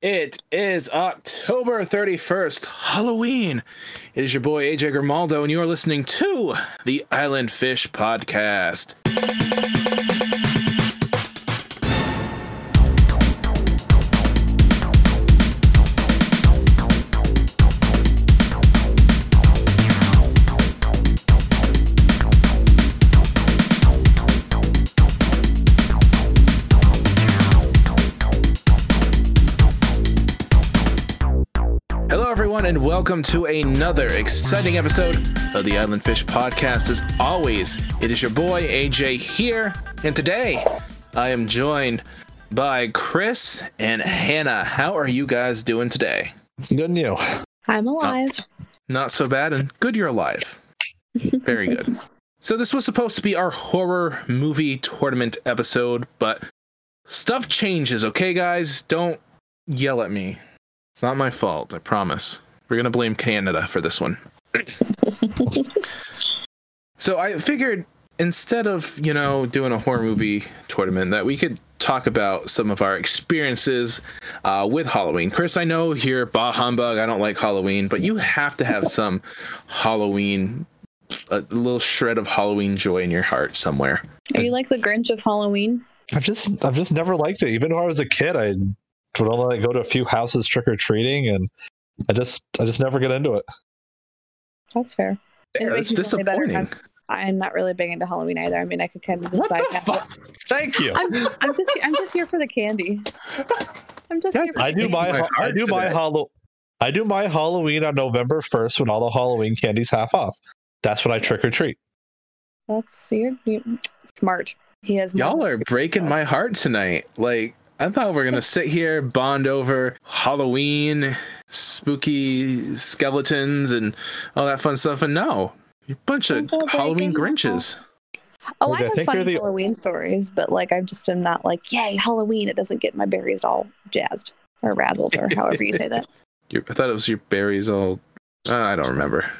It is October 31st, Halloween. It is your boy AJ Grimaldo, and you are listening to the Island Fish Podcast. Welcome to another exciting episode of the Island Fish Podcast. As always, it is your boy AJ here, and today I am joined by Chris and Hannah. How are you guys doing today? Good and you. I'm uh, alive. Not so bad, and good you're alive. Very good. So, this was supposed to be our horror movie tournament episode, but stuff changes, okay, guys? Don't yell at me. It's not my fault, I promise. We're going to blame Canada for this one. so, I figured instead of, you know, doing a horror movie tournament, that we could talk about some of our experiences uh, with Halloween. Chris, I know you're bah humbug. I don't like Halloween, but you have to have some Halloween, a little shred of Halloween joy in your heart somewhere. Are you like the Grinch of Halloween? I've just I've just never liked it. Even when I was a kid, I would only like, go to a few houses trick or treating, and I just I just never get into it. That's fair. It There, makes That's feel better. disappointing. I'm not really big into Halloween either. I mean, I could kind of just What the bypass it. fuck? Thank you. I'm, I'm just I'm just here for the candy. I'm just Yeah, here for I the do candy. my my I do my today. hollow I do my Halloween on November first when all the Halloween candy's half off. That's when I trick or treat. That's you're, you smart. He has Y'all are breaking my heart tonight. Like, I thought we are gonna sit here, bond over Halloween, spooky skeletons, and all that fun stuff, and no, you're a bunch of Don't Halloween Grinches. Oh, Like, I I have think you're funny the- Halloween stories, but like I just am not like yay Halloween. It doesn't get my berries all jazzed or razzled or however you say that. Your- I thought it was your berries all. Uh, I don't remember.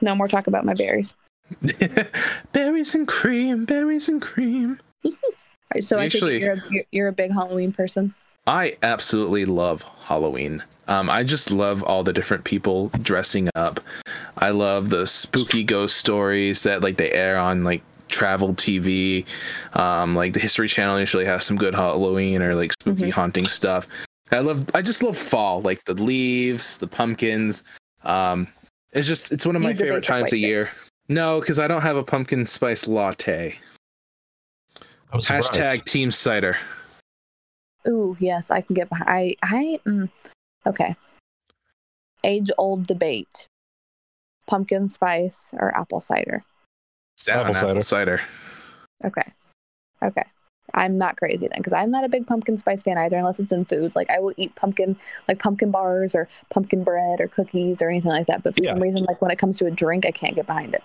No more talk about my berries. berries and cream, berries and cream. So I Actually- think you're a, you're, a big Halloween person. I absolutely love Halloween. Um, I just love all the different people dressing up. I love the spooky ghost stories that like they air on like travel TV. Um, like the History Channel usually has some good Halloween or like spooky Mhm. haunting stuff. I love. I just love fall, like the leaves, the pumpkins. Um, it's just it's one of my favorite times of year. No, because I don't have a pumpkin spice latte. I'm surprised. Hashtag Team Cider. Ooh, yes, I can get behind. I, I, mm, okay. Age old debate: pumpkin spice or apple cider. Apple Apple apple cider. Okay, okay. I'm not crazy then, because I'm not a big pumpkin spice fan either, unless it's in food. Like I will eat pumpkin, like pumpkin bars or pumpkin bread or cookies or anything like that. But for Yeah. some reason, like when it comes to a drink, I can't get behind it.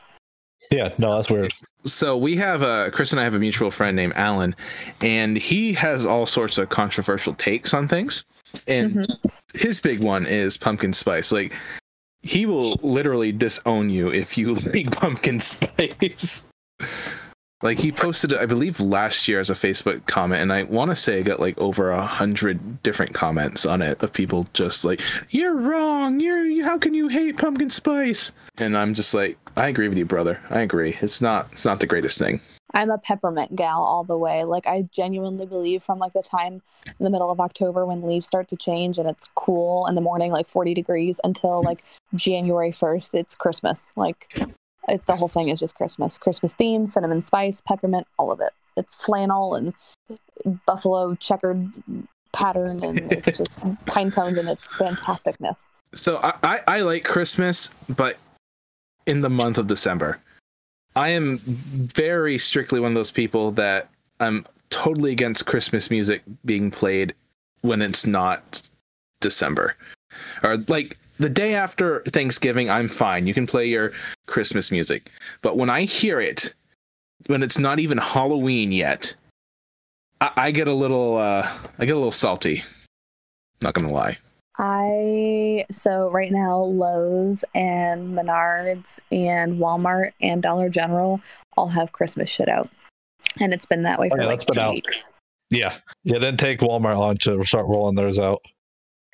Yeah, no, that's weird. so we have uh chris and i have a mutual friend named alan and he has all sorts of controversial takes on things and Mhm. his big one is pumpkin spice like he will literally disown you if you like pumpkin spice like he posted it i believe last year as a facebook comment and i want to say i got like over a hundred different comments on it of people just like you're wrong. You're how can you hate pumpkin spice? And i'm just like i agree with you brother. I agree. It's not it's not the greatest thing. I'm a peppermint gal all the way. Like I genuinely believe from like the time in the middle of October when leaves start to change and it's cool in the morning, like 40 degrees, until like January 1st, it's Christmas. Like it, the whole thing is just Christmas. Christmas theme, cinnamon spice, peppermint, all of it. It's flannel and buffalo checkered pattern and it's just pine cones and it's fantasticness. So I, I, I like Christmas, but in the month of December. I am very strictly one of those people that I'm totally against Christmas music being played when it's not December. Or like the day after Thanksgiving, I'm fine. You can play your Christmas music. But when I hear it, when it's not even Halloween yet, I, I get a little uh I get a little salty. Not gonna lie. I so right now Lowe's and Menards and Walmart and Dollar General all have Christmas shit out, and it's been that way Oh, for yeah, like that's been two out. weeks. Yeah, yeah. Then take Walmart on to start rolling theirs out.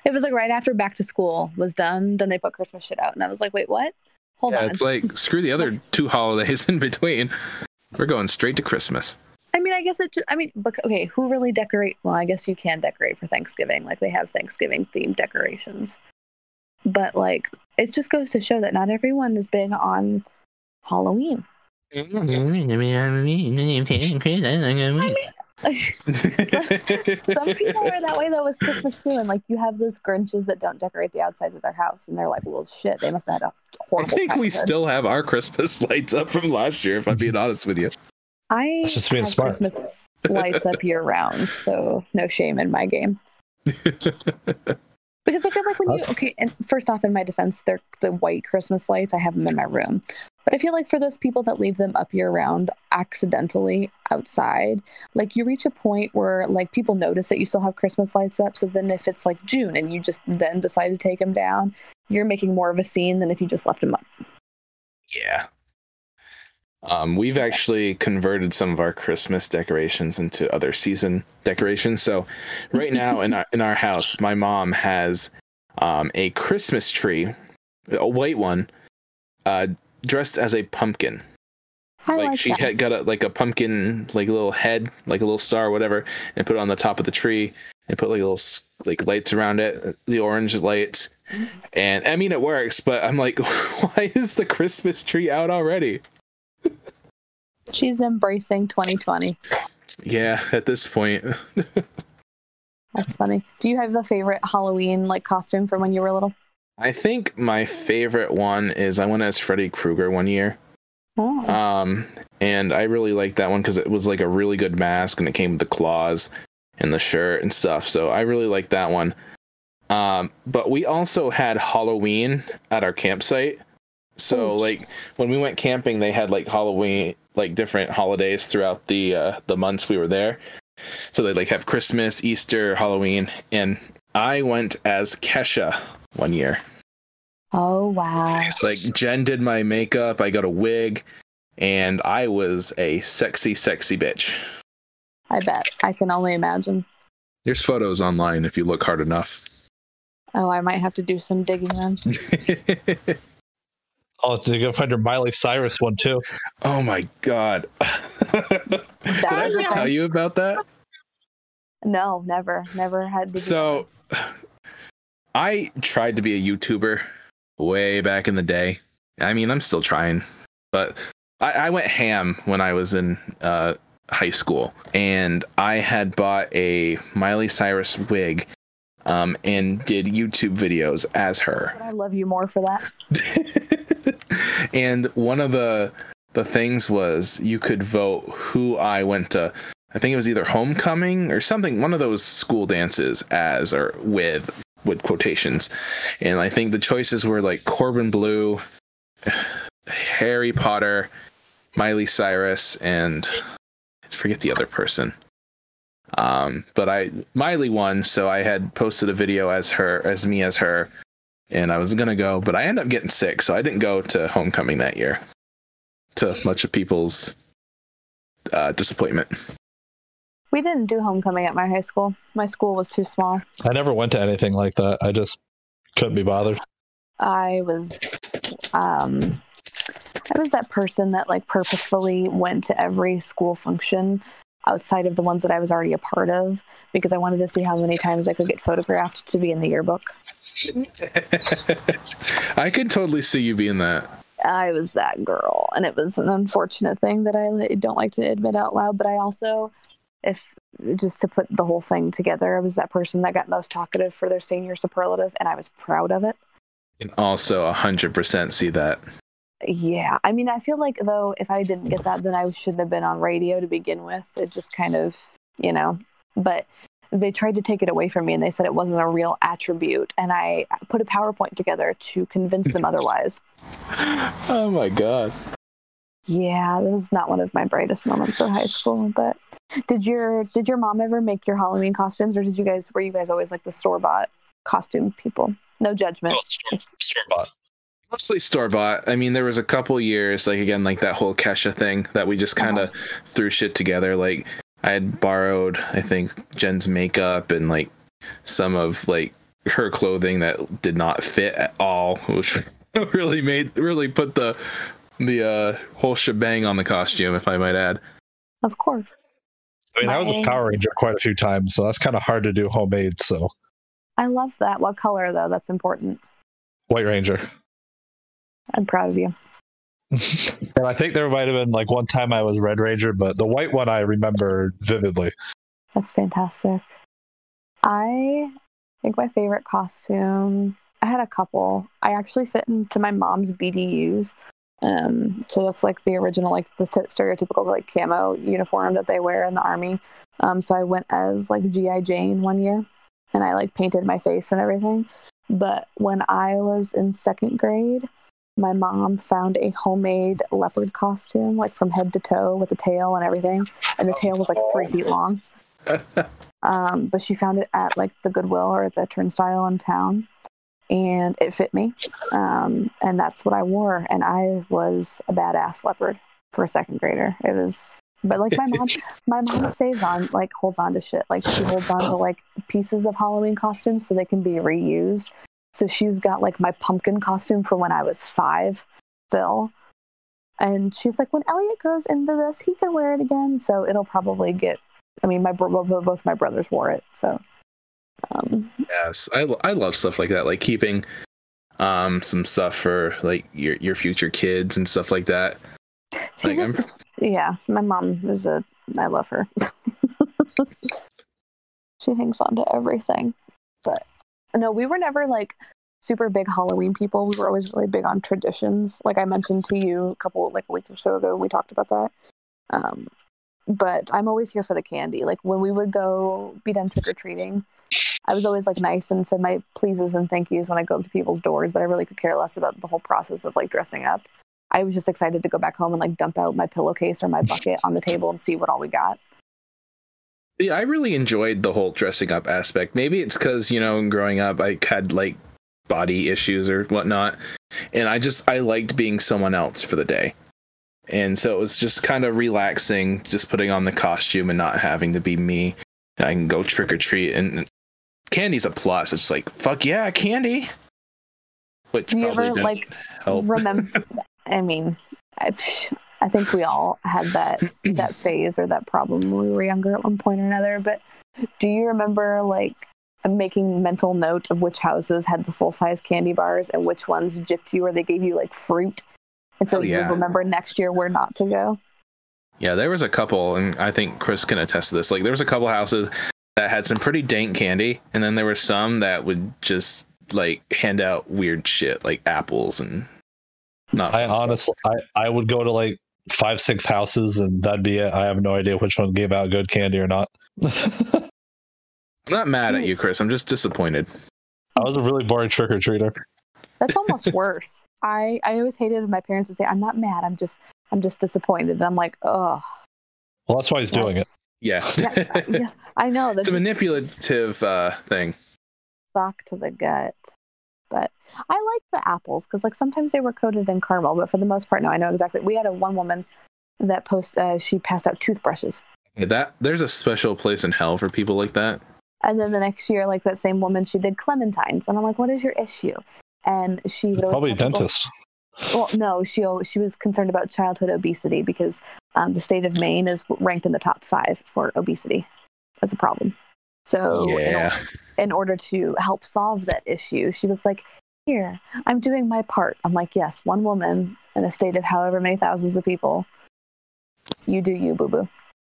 It was like right after back to school was done, then they put Christmas shit out, and I was like, wait, what? Hold yeah, on. it's like screw the other two holidays in between. We're going straight to Christmas. I mean, I guess it. ju- I mean, but okay, who really decorate? Well, I guess you can decorate for Thanksgiving. Like they have Thanksgiving themed decorations, but like it just goes to show that not everyone is big on Halloween. Some people are that way though with Christmas too, and like you have those Grinches that don't decorate the outsides of their house, and they're like, "Well, shit, they must have had a I horrible." I think we still have our Christmas lights up from last year, if I'm being honest with you. I That's just being have smart. Christmas lights up year round, so no shame in my game. Because I feel like when you okay, and first off, in my defense, they're the white Christmas lights. I have them in my room, but I feel like for those people that leave them up year round accidentally outside, like you reach a point where like people notice that you still have Christmas lights up. So then, if it's like June and you just then decide to take them down, you're making more of a scene than if you just left them up. Yeah. Um, we've actually converted some of our Christmas decorations into other season decorations. So right now in our in our house, my mom has um, a Christmas tree, a white one, uh, dressed as a pumpkin. I like, like, she that. had got a like a pumpkin like a little head, like a little star, whatever, and put it on the top of the tree and put like little like lights around it, the orange lights. And I mean it works, but I'm like, why is the Christmas tree out already? She's embracing 2020. Yeah, at this point. That's funny. Do you have a favorite Halloween like costume from when you were little? I think my favorite one is I went as Freddy Krueger one year. Oh, Um, and I really liked that one because it was like a really good mask and it came with the claws and the shirt and stuff. So I really liked that one. Um, but we also had Halloween at our campsite. So Ooh. like when we went camping, they had like Halloween, like different holidays throughout the uh, the months we were there. So they like have Christmas, Easter, Halloween, and I went as Kesha one year. oh wow. Like Jen did my makeup, I got a wig, and I was a sexy, sexy bitch. I bet. I can only imagine. There's photos online if you look hard enough. Oh, I might have to do some digging then. Oh, you're find your Miley Cyrus one too. oh my god. did I ever tell thing. you about that? No, never, never had to. do So I tried to be a YouTuber way back in the day. I mean, I'm still trying, but I, I went ham when I was in uh, high school, and I had bought a Miley Cyrus wig um, and did YouTube videos as her. I love you more for that. and one of the the things was you could vote who I went to. I think it was either homecoming or something, one of those school dances as or with with quotations. And I think the choices were like Corbin Bleu, Harry Potter, Miley Cyrus, and I forget the other person. Um, but I Miley won, so I had posted a video as her, as me as her, and I was gonna go, but I ended up getting sick, so I didn't go to homecoming that year. To much of people's uh, disappointment. We didn't do homecoming at my high school. My school was too small. I never went to anything like that. I just couldn't be bothered. I was, um, I was that person that like purposefully went to every school function outside of the ones that I was already a part of because I wanted to see how many times I could get photographed to be in the yearbook. I could totally see you being that. I was that girl, and it was an unfortunate thing that I don't like to admit out loud. But I also, if just to put the whole thing together, I was that person that got most talkative for their senior superlative, and I was proud of it. And also a 100% see that. Yeah, I mean, I feel like though, if I didn't get that, then I shouldn't have been on radio to begin with. It just kind of, you know, but they tried to take it away from me and they said it wasn't a real attribute. And I put a PowerPoint together to convince them otherwise. Oh my god. Yeah, that was not one of my brightest moments in high school. But did your did your mom ever make your Halloween costumes, or did you guys were you guys always like the store bought costume people? No judgment. store, store bought. Mostly store bought. I mean, there was a couple years, like again, like that whole Kesha thing that we just kind of threw shit together. Like I had borrowed, I think, Jen's makeup and like some of like her clothing that did not fit at all, which really made really put the the uh, whole shebang on the costume, if I might add. Of course. I mean, I was a Power Ranger quite a few times, so that's kind of hard to do homemade. So I love that. What color though? That's important. White Ranger. I'm proud of you. and I think there might have been like one time I was Red Ranger, but the white one I remember vividly. That's fantastic. I think my favorite costume. I had a couple. I actually fit into my mom's BDUs. Um, so that's like the original, like the t- stereotypical like camo uniform that they wear in the army. Um, so I went as like GI Jane one year, and I like painted my face and everything. But when I was in second grade, my mom found a homemade leopard costume, like from head to toe with the tail and everything, and the tail was like three feet long. Um, but she found it at like the Goodwill or at the turnstile in town, and it fit me. Um, and that's what I wore. And I was a badass leopard for a second grader. It was, but like my mom, my mom saves on like holds on to shit. Like she holds on to like pieces of Halloween costumes so they can be reused. So she's got like my pumpkin costume from when I was five still. And she's like, when Elliot grows into this, he can wear it again. So it'll probably get I mean, my both my brothers wore it, so um, Yes, I, I love stuff like that, like keeping um some stuff for like your your future kids and stuff like that. she Like, I'm- just yeah. My mom is a I love her. she hangs on to everything, no, we were never like super big Halloween people. We were always really big on traditions. Like I mentioned to you a couple like a week or so ago, we talked about that. Um, but I'm always here for the candy. Like when we would go be done trick or treating, I was always like nice and said my pleases and thank yous when I go up to people's doors, but I really could care less about the whole process of like dressing up. I was just excited to go back home and like dump out my pillowcase or my bucket on the table and see what all we got. Yeah, I really enjoyed the whole dressing up aspect. Maybe it's because you know, growing up, I had like body issues or whatnot, and I just I liked being someone else for the day, and so it was just kind of relaxing, just putting on the costume and not having to be me. I can go trick or treat, and candy's a plus. It's like fuck yeah, candy. Which Do you probably ever didn't like help. remember? I mean, I, I think we all had that that phase or that problem when we were younger at one point or another. But do you remember like making mental note of which houses had the full size candy bars and which ones gypped you or they gave you like fruit, and so Oh, you yeah. would remember next year where not to go? Yeah, there was a couple, and I think Chris can attest to this. Like, there was a couple houses that had some pretty dank candy, and then there were some that would just like hand out weird shit, like apples and not. I honestly, I, I would go to like five, six houses, and that'd be it. I have no idea which one gave out good candy or not. I I'm not mad at you, Chris. I'm just disappointed. I was a really boring trick or treater. That's almost worse. I I always hated when my parents would say, "I'm not mad. I'm just I'm just disappointed." And I'm like, oh, Well, that's why he's doing it. Yeah, yeah, yeah, I know it's that's a manipulative uh, thing. sock to the gut. But I like the apples because like sometimes they were coated in caramel, but for the most part, no, I know exactly. We had a one woman that post uh, she passed out toothbrushes, That there's a special place in hell for people like that. and then the next year, like that same woman, she did clementines, and I'm like, what is your issue? And she would always Probably a tell people- dentist. Well, no, she al- she was concerned about childhood obesity because um, the state of Maine is ranked in the top five for obesity as a problem. So, in, yeah, in order to help solve that issue, she was like, "Here, I'm doing my part." I'm like, "Yes, one woman in a state of however many thousands of people. You do you, boo boo."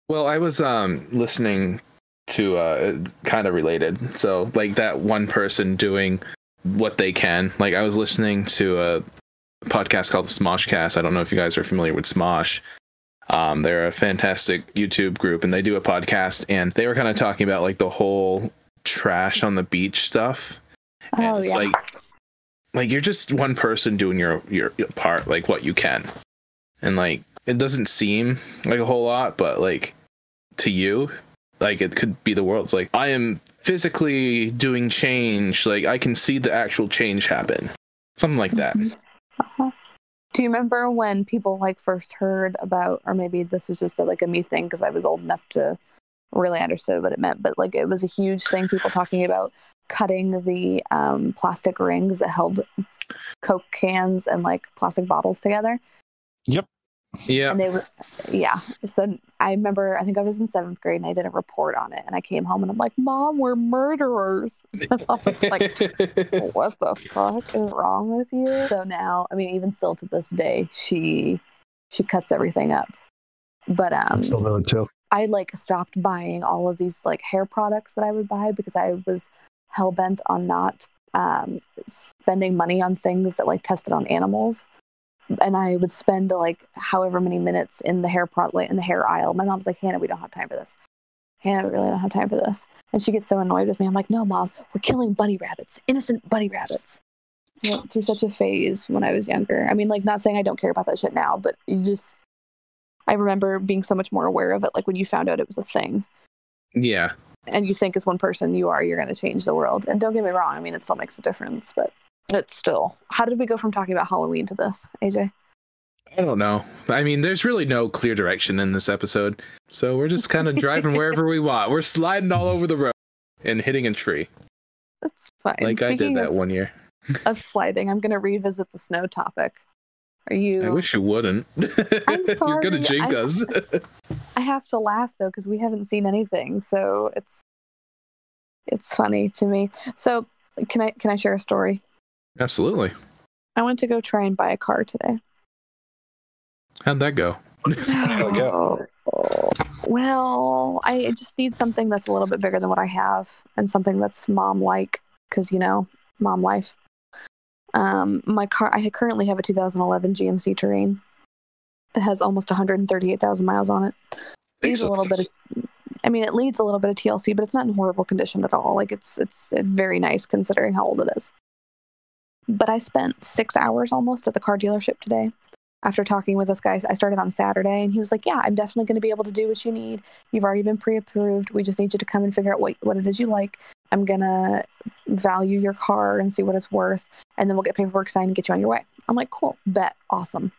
Well, I was um listening to uh kind of related. So like that one person doing what they can. Like I was listening to a podcast called the Smoshcast. I don't know if you guys are familiar with Smosh. Um, they're a fantastic YouTube group, and they do a podcast, and they were kind of talking about like the whole trash on the beach stuff. And Oh it's yeah, like like you're just one person doing your, your your part, like what you can. And like it doesn't seem like a whole lot, but like to you, like it could be the world. It's like I am physically doing change, like I can see the actual change happen. Something like that. Mhm. Uh-huh. Do you remember when people like first heard about, or maybe this was just a, like a me thing because I was old enough to really understood what it meant, but like it was a huge thing. People talking about cutting the um, plastic rings that held Coke cans and like plastic bottles together. Yep. Yeah. And they were, yeah. So I remember, I think I was in seventh grade and I did a report on it. And I came home and I'm like, Mom, we're murderers. I was like, what the fuck is wrong with you? So now, I mean, even still to this day, she she cuts everything up. But um, Still do it too. I like stopped buying all of these like hair products that I would buy because I was hell bent on not um, spending money on things that like tested on animals. And I would spend like however many minutes in the hair product in the hair aisle. My mom's like, Hannah, we don't have time for this. Hannah, we really don't have time for this. And she gets so annoyed with me. I'm like, no, mom, we're killing bunny rabbits, innocent bunny rabbits. I went through such a phase when I was younger. I mean, like, not saying I don't care about that shit now, but you just, I remember being so much more aware of it. Like when you found out it was a thing yeah. and you think as one person you are, you're going to change the world. And don't get me wrong, I mean, it still makes a difference, but it's still. How did we go from talking about Halloween to this, AJ? I don't know. I mean, there's really no clear direction in this episode. So we're just kind of driving wherever we want. We're sliding all over the road and hitting a tree. That's fine. Like I did that of, one year. of sliding, I'm going to revisit the snow topic. Are you? I wish you wouldn't. You're gonna sorry, jinx I- us. I have to laugh though because we haven't seen anything, so it's it's funny to me. So can I can I share a story? Absolutely. I went to go try and buy a car today. How'd that go? How'd it go? Well, I just need something that's a little bit bigger than what I have, and something that's mom like, because you know, mom life. Um, my car. I currently have a 2011 GMC Terrain. It has almost 138,000 miles on it. Needs a little bit of. I mean, it needs a little bit of TLC, but it's not in horrible condition at all. Like it's it's very nice considering how old it is. But I spent six hours almost at the car dealership today after talking with this guy, I started on Saturday and he was like, Yeah, I'm definitely going to be able to do what you need. You've already been pre approved. We just need you to come and figure out what, what it is you like. I'm to value your car and see what it's worth. And then we'll get paperwork signed and get you on your way. I'm like, Cool, bet, awesome.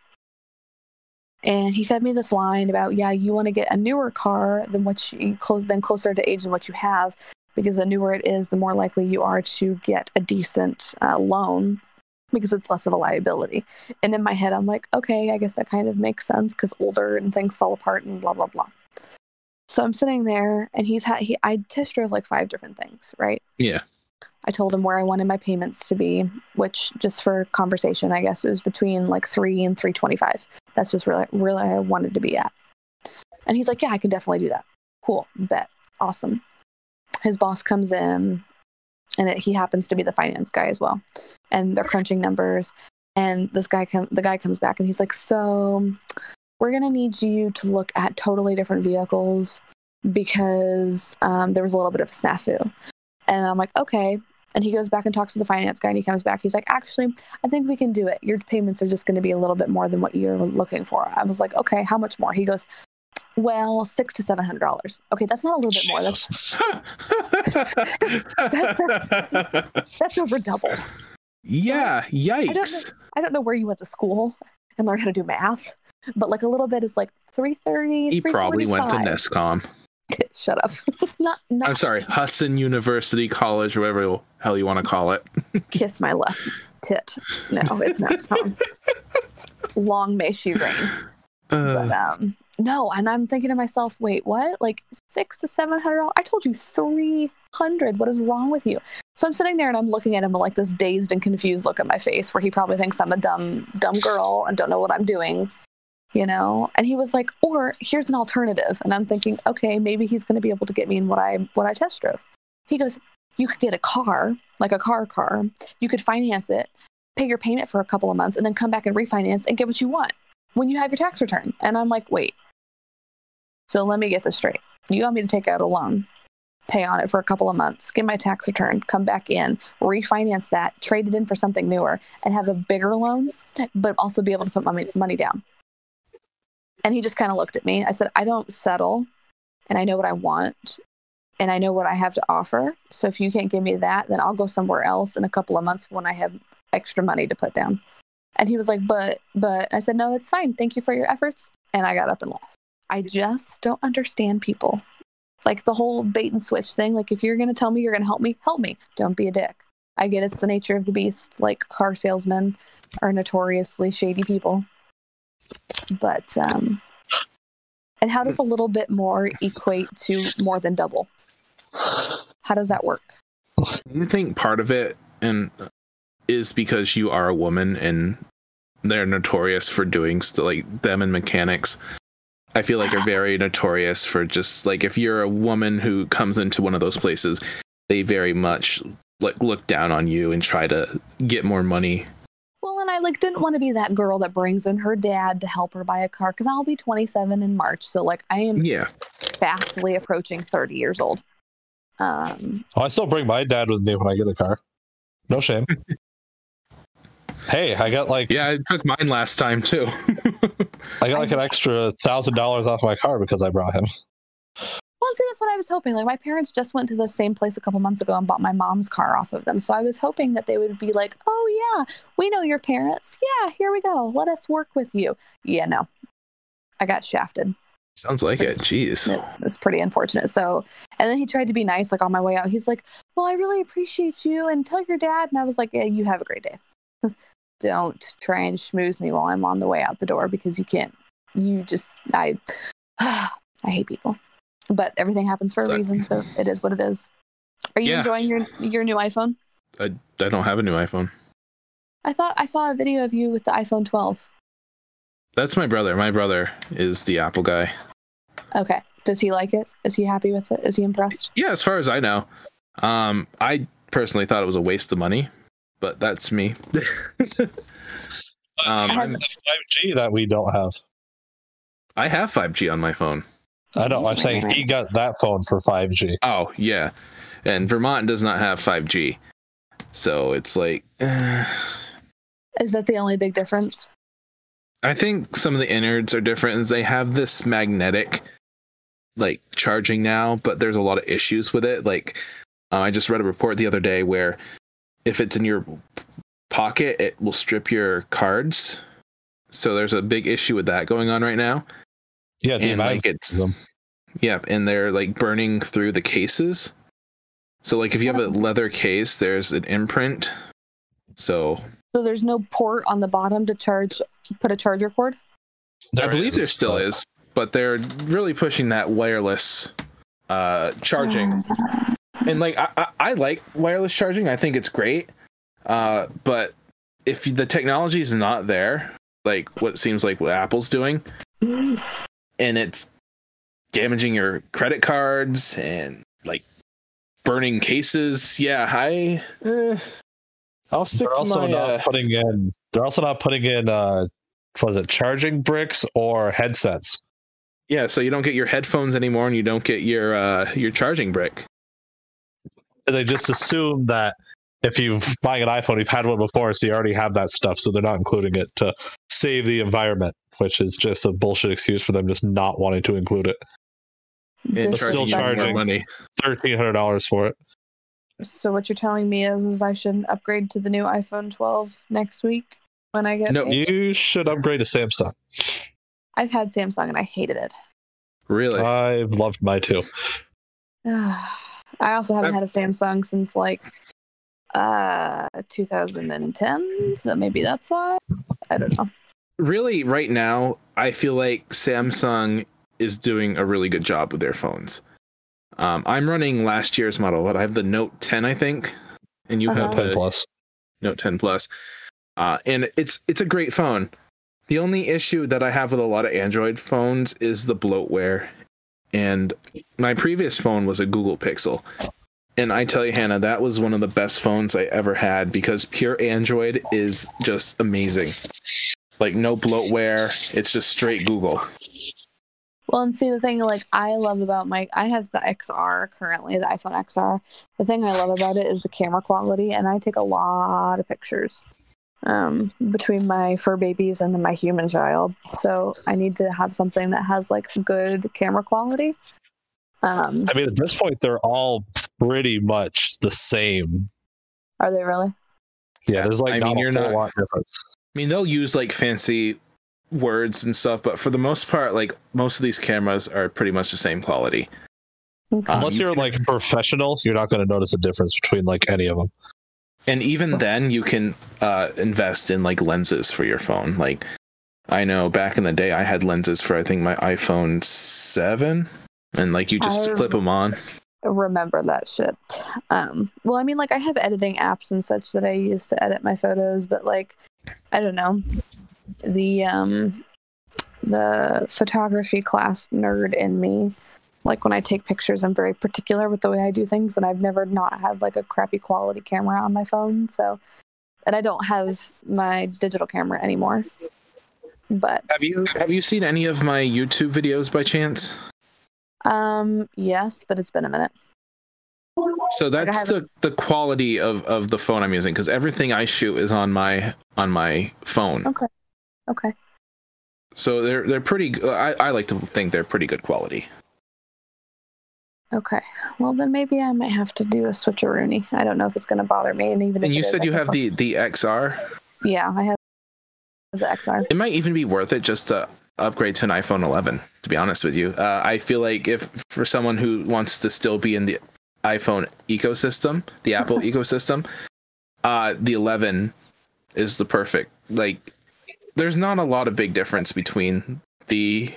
And he fed me this line about, Yeah, you want to get a newer car than what you close, than closer to age than what you have. Because the newer it is, the more likely you are to get a decent uh, loan because it's less of a liability. And in my head, I'm like, okay, I guess that kind of makes sense because older and things fall apart and blah blah blah. So I'm sitting there, and he's had he I test drove like five different things, right? Yeah. I told him where I wanted my payments to be, which just for conversation, I guess it was between like three and three twenty five. That's just really really I wanted to be at. And he's like, yeah, I can definitely do that. Cool, bet, awesome. His boss comes in, and it, he happens to be the finance guy as well and they're crunching numbers and this guy com- the guy comes back and he's like so we're going to need you to look at totally different vehicles because um, there was a little bit of a snafu. And i'm like okay. And he goes back and talks to the finance guy and he comes back. He's like actually i think we can do it. Your payments are just going to be a little bit more than what you're looking for. I was like okay how much more? He goes well six to seven hundred dollars. Okay that's not a little bit more. That's that's over double. Yeah, don't know. yikes. I don't know where you went to school and learned how to do math, but like a little bit is like 330. He probably went to 345. NESCOM. Shut up. not not I'm sorry, Husson University College, or whatever the hell you want to call it. kiss my left tit. No, it's NESCOM. Long may she reign. But Uh, um no, and I'm thinking to myself, wait, what? Like six to seven hundred dollars? I told you three hundred. What is wrong with you? So I'm sitting there and I'm looking at him with like this dazed and confused look on my face, where he probably thinks I'm a dumb, dumb girl and don't know what I'm doing, you know. And he was like, or here's an alternative. And I'm thinking, okay, maybe he's going to be able to get me in what I what I test drove. He goes, you could get a car, like a car car. You could finance it, pay your payment for a couple of months, and then come back and refinance and get what you want when you have your tax return. And I'm like, wait. So let me get this straight. You want me to take out a loan, pay on it for a couple of months, get my tax return, come back in, refinance that, trade it in for something newer, and have a bigger loan, but also be able to put money, money down. And he just kind of looked at me. I said, I don't settle, and I know what I want, and I know what I have to offer. So if you can't give me that, then I'll go somewhere else in a couple of months when I have extra money to put down. And he was like, but, but I said, no, it's fine. Thank you for your efforts. And I got up and left. I just don't understand people Like the whole bait and switch thing. Like if you're gonna tell me you're gonna help me, help me. Don't be a dick. I get it's the nature of the beast. Like car salesmen are notoriously shady people. But um and how does a little bit more equate to more than double? How does that work? You think part of it and is because you are a woman and they're notorious for doing st- like them and mechanics. I feel like are very notorious for just like if you're a woman who comes into one of those places, they very much like look down on you and try to get more money. Well, and I like didn't want to be that girl that brings in her dad to help her buy a car because I'll be 27 in March. So like I am Yeah. fastly approaching 30 years old. Um, Oh, I still bring my dad with me when I get a car. No shame. hey, I got like Yeah, I took mine last time too. I got like an extra thousand dollars off my car because I brought him. Well, see, that's what I was hoping. Like my parents just went to the same place a couple months ago and bought my mom's car off of them. So I was hoping that they would be like, "Oh yeah, we know your parents. Yeah, here we go. Let us work with you." Yeah, no, I got shafted. Sounds like it. Jeez. It's pretty unfortunate. So, and then he tried to be nice, like on my way out. He's like, "Well, I really appreciate you, and tell your dad." And I was like, "Yeah, you have a great day. Don't try and schmooze me while I'm on the way out the door because you can't. You just, I, I hate people. But everything happens for a So- reason, so it is what it is. Are you Yeah. enjoying your your new iPhone? I, I don't have a new iPhone. I thought I saw a video of you with the iPhone 12. That's my brother. My brother is the Apple guy. Okay, does he like it? Is he happy with it? Is he impressed? Yeah, as far as I know. Um, I personally thought it was a waste of money, but that's me. um, I have- Five G that we don't have. I have 5G on my phone. I know. I'm saying he got that phone for five G. Oh yeah, and Vermont does not have 5G, so it's like eh. Is that the only big difference? I think some of the innards are different. Is they have this magnetic like charging now, but there's a lot of issues with it. Like uh, I just read a report the other day where if it's in your pocket, it will strip your cards. So there's a big issue with that going on right now. Yeah, dude, and like it's them. yeah, and they're like burning through the cases. So like if you have a leather case, there's an imprint. So So there's no port on the bottom to charge, put a charger cord. I believe is, there still is, but they're really pushing that wireless uh, charging. And like I, I, I like wireless charging. I think it's great. Uh, but if the technology is not there, like what it seems like what Apple's doing, and it's damaging your credit cards and like burning cases, yeah, I eh, I'll stick They're to also my. not Uh, putting in. They're also not putting in. uh Was it charging bricks or headsets? yeah, so you don't get your headphones anymore, and you don't get your uh, your charging brick. They just assume that if you're buying an iPhone, you've had one before, so you already have that stuff, so they're not including it to save the environment, which is just a bullshit excuse for them just not wanting to include it. And But still charging you more charging. money. Thirteen hundred dollars for it. So what you're telling me is, is I should upgrade to the new iPhone 12 next week when I get. No, paid? You should upgrade to Samsung. I've had Samsung and I hated it. Really? I've loved my two. I also haven't I've- had a Samsung since like uh 2010, so maybe that's why. I don't know. Really right now i feel like samsung is doing a really good job with their phones. Um, i'm running last year's model but i have the note 10 i think? And you have Uh-huh. Ten plus. note 10 plus. Uh, and it's it's a great phone. The only issue that i have with a lot of android phones is the bloatware. And my previous phone was a google pixel. And i tell you hannah that was one of the best phones i ever had because pure android is just amazing like no bloatware it's just straight google Well, and see the thing like I love about my I have the XR currently, the iPhone XR. The thing I love about it is the camera quality, and I take a lot of pictures. Um, between my fur babies and my human child, so I need to have something that has like good camera quality. Um, I mean, at this point, they're all pretty much the same. are they really? Yeah, there's like I not mean, a you're whole not- lot difference. I mean they'll use like fancy words and stuff but for the most part like most of these cameras are pretty much the same quality Okay. Unless you you're like professional, you're not going to notice a difference between like any of them. and even then you can uh, invest in like lenses for your phone like i know back in the day i had lenses for i think my iphone 7 and like you just I clip them on remember that shit. Um, well, I mean, like I have editing apps and such that I use to edit my photos, but like, I don't know, the um, the photography class nerd in me. Like when I take pictures, I'm very particular with the way I do things, and I've never not had like a crappy quality camera on my phone. So, and I don't have my digital camera anymore. But have you have you seen any of my youtube videos by chance um, yes, but it's been a minute. So that's the the quality of of the phone i'm using because everything i shoot is on my on my phone Okay. Okay. so they're they're pretty I, I like to think they're pretty good quality Okay. Well, then maybe I might have to do a switcheroony. I don't know if it's going to bother me. And even and you said I you have the the xr Yeah, I have the XR. it might even be worth it just to upgrade to an iPhone 11. To be honest with you, uh, I feel like if for someone who wants to still be in the iPhone ecosystem, the Apple ecosystem, uh, the 11 is the perfect. Like, there's not a lot of big difference between the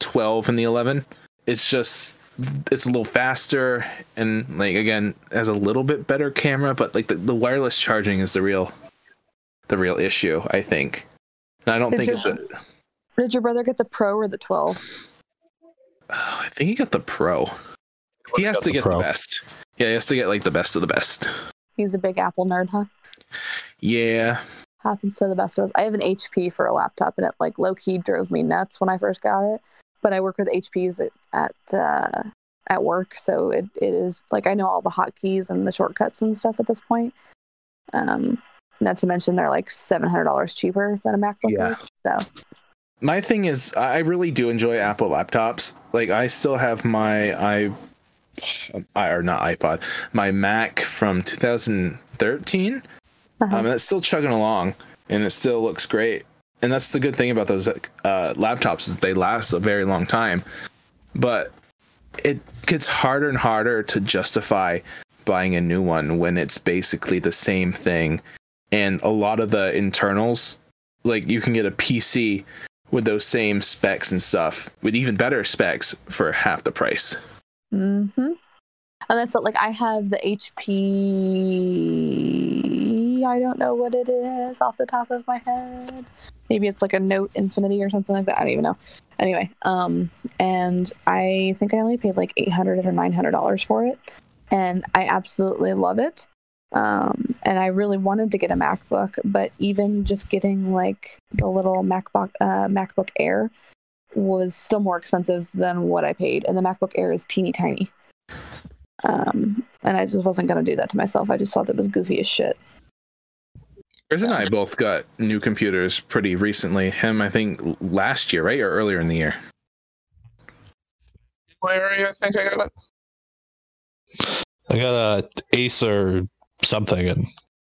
12 and the 11. It's just it's a little faster and like again has a little bit better camera, but like the, the wireless charging is the real the real issue. I think. And I don't Did think it's a, Did your brother get the Pro or the 12? Oh, I think he got the pro. He has to get Pro. the best. Yeah, he has to get like the best of the best. He's a big Apple nerd, huh? Yeah. Happens to the best of us. I have an HP for a laptop, and it like low key drove me nuts when I first got it. But I work with HPs at at, uh, at work, so it, it is like I know all the hotkeys and the shortcuts and stuff at this point. Um, not to mention they're like seven hundred dollars cheaper than a MacBook Yeah. is. So My thing is, I really do enjoy Apple laptops. Like, I still have my i, I or not iPod, my Mac from 2013. uh-huh. Um, that's still chugging along, and it still looks great. And that's the good thing about those uh, laptops is they last a very long time. But it gets harder and harder to justify buying a new one when it's basically the same thing. And a lot of the internals, like you can get a PC with those same specs and stuff, with even better specs for half the price. Mm-hmm. And that's it. Like I have the HP. I don't know what it is off the top of my head. Maybe it's like a Note Infinity or something like that. I don't even know. Anyway, um, and I think I only paid like eight hundred or nine hundred dollars for it, and I absolutely love it. Um, and I really wanted to get a MacBook, but even just getting like the little MacBook uh, MacBook Air was still more expensive than what I paid, and the MacBook Air is teeny tiny. Um, and I just wasn't gonna do that to myself. I just thought that was goofy as shit. Chris and I both got new computers pretty recently. Him, I think, last year, right, or earlier in the year. Area, I think I got it. I got a Acer something, and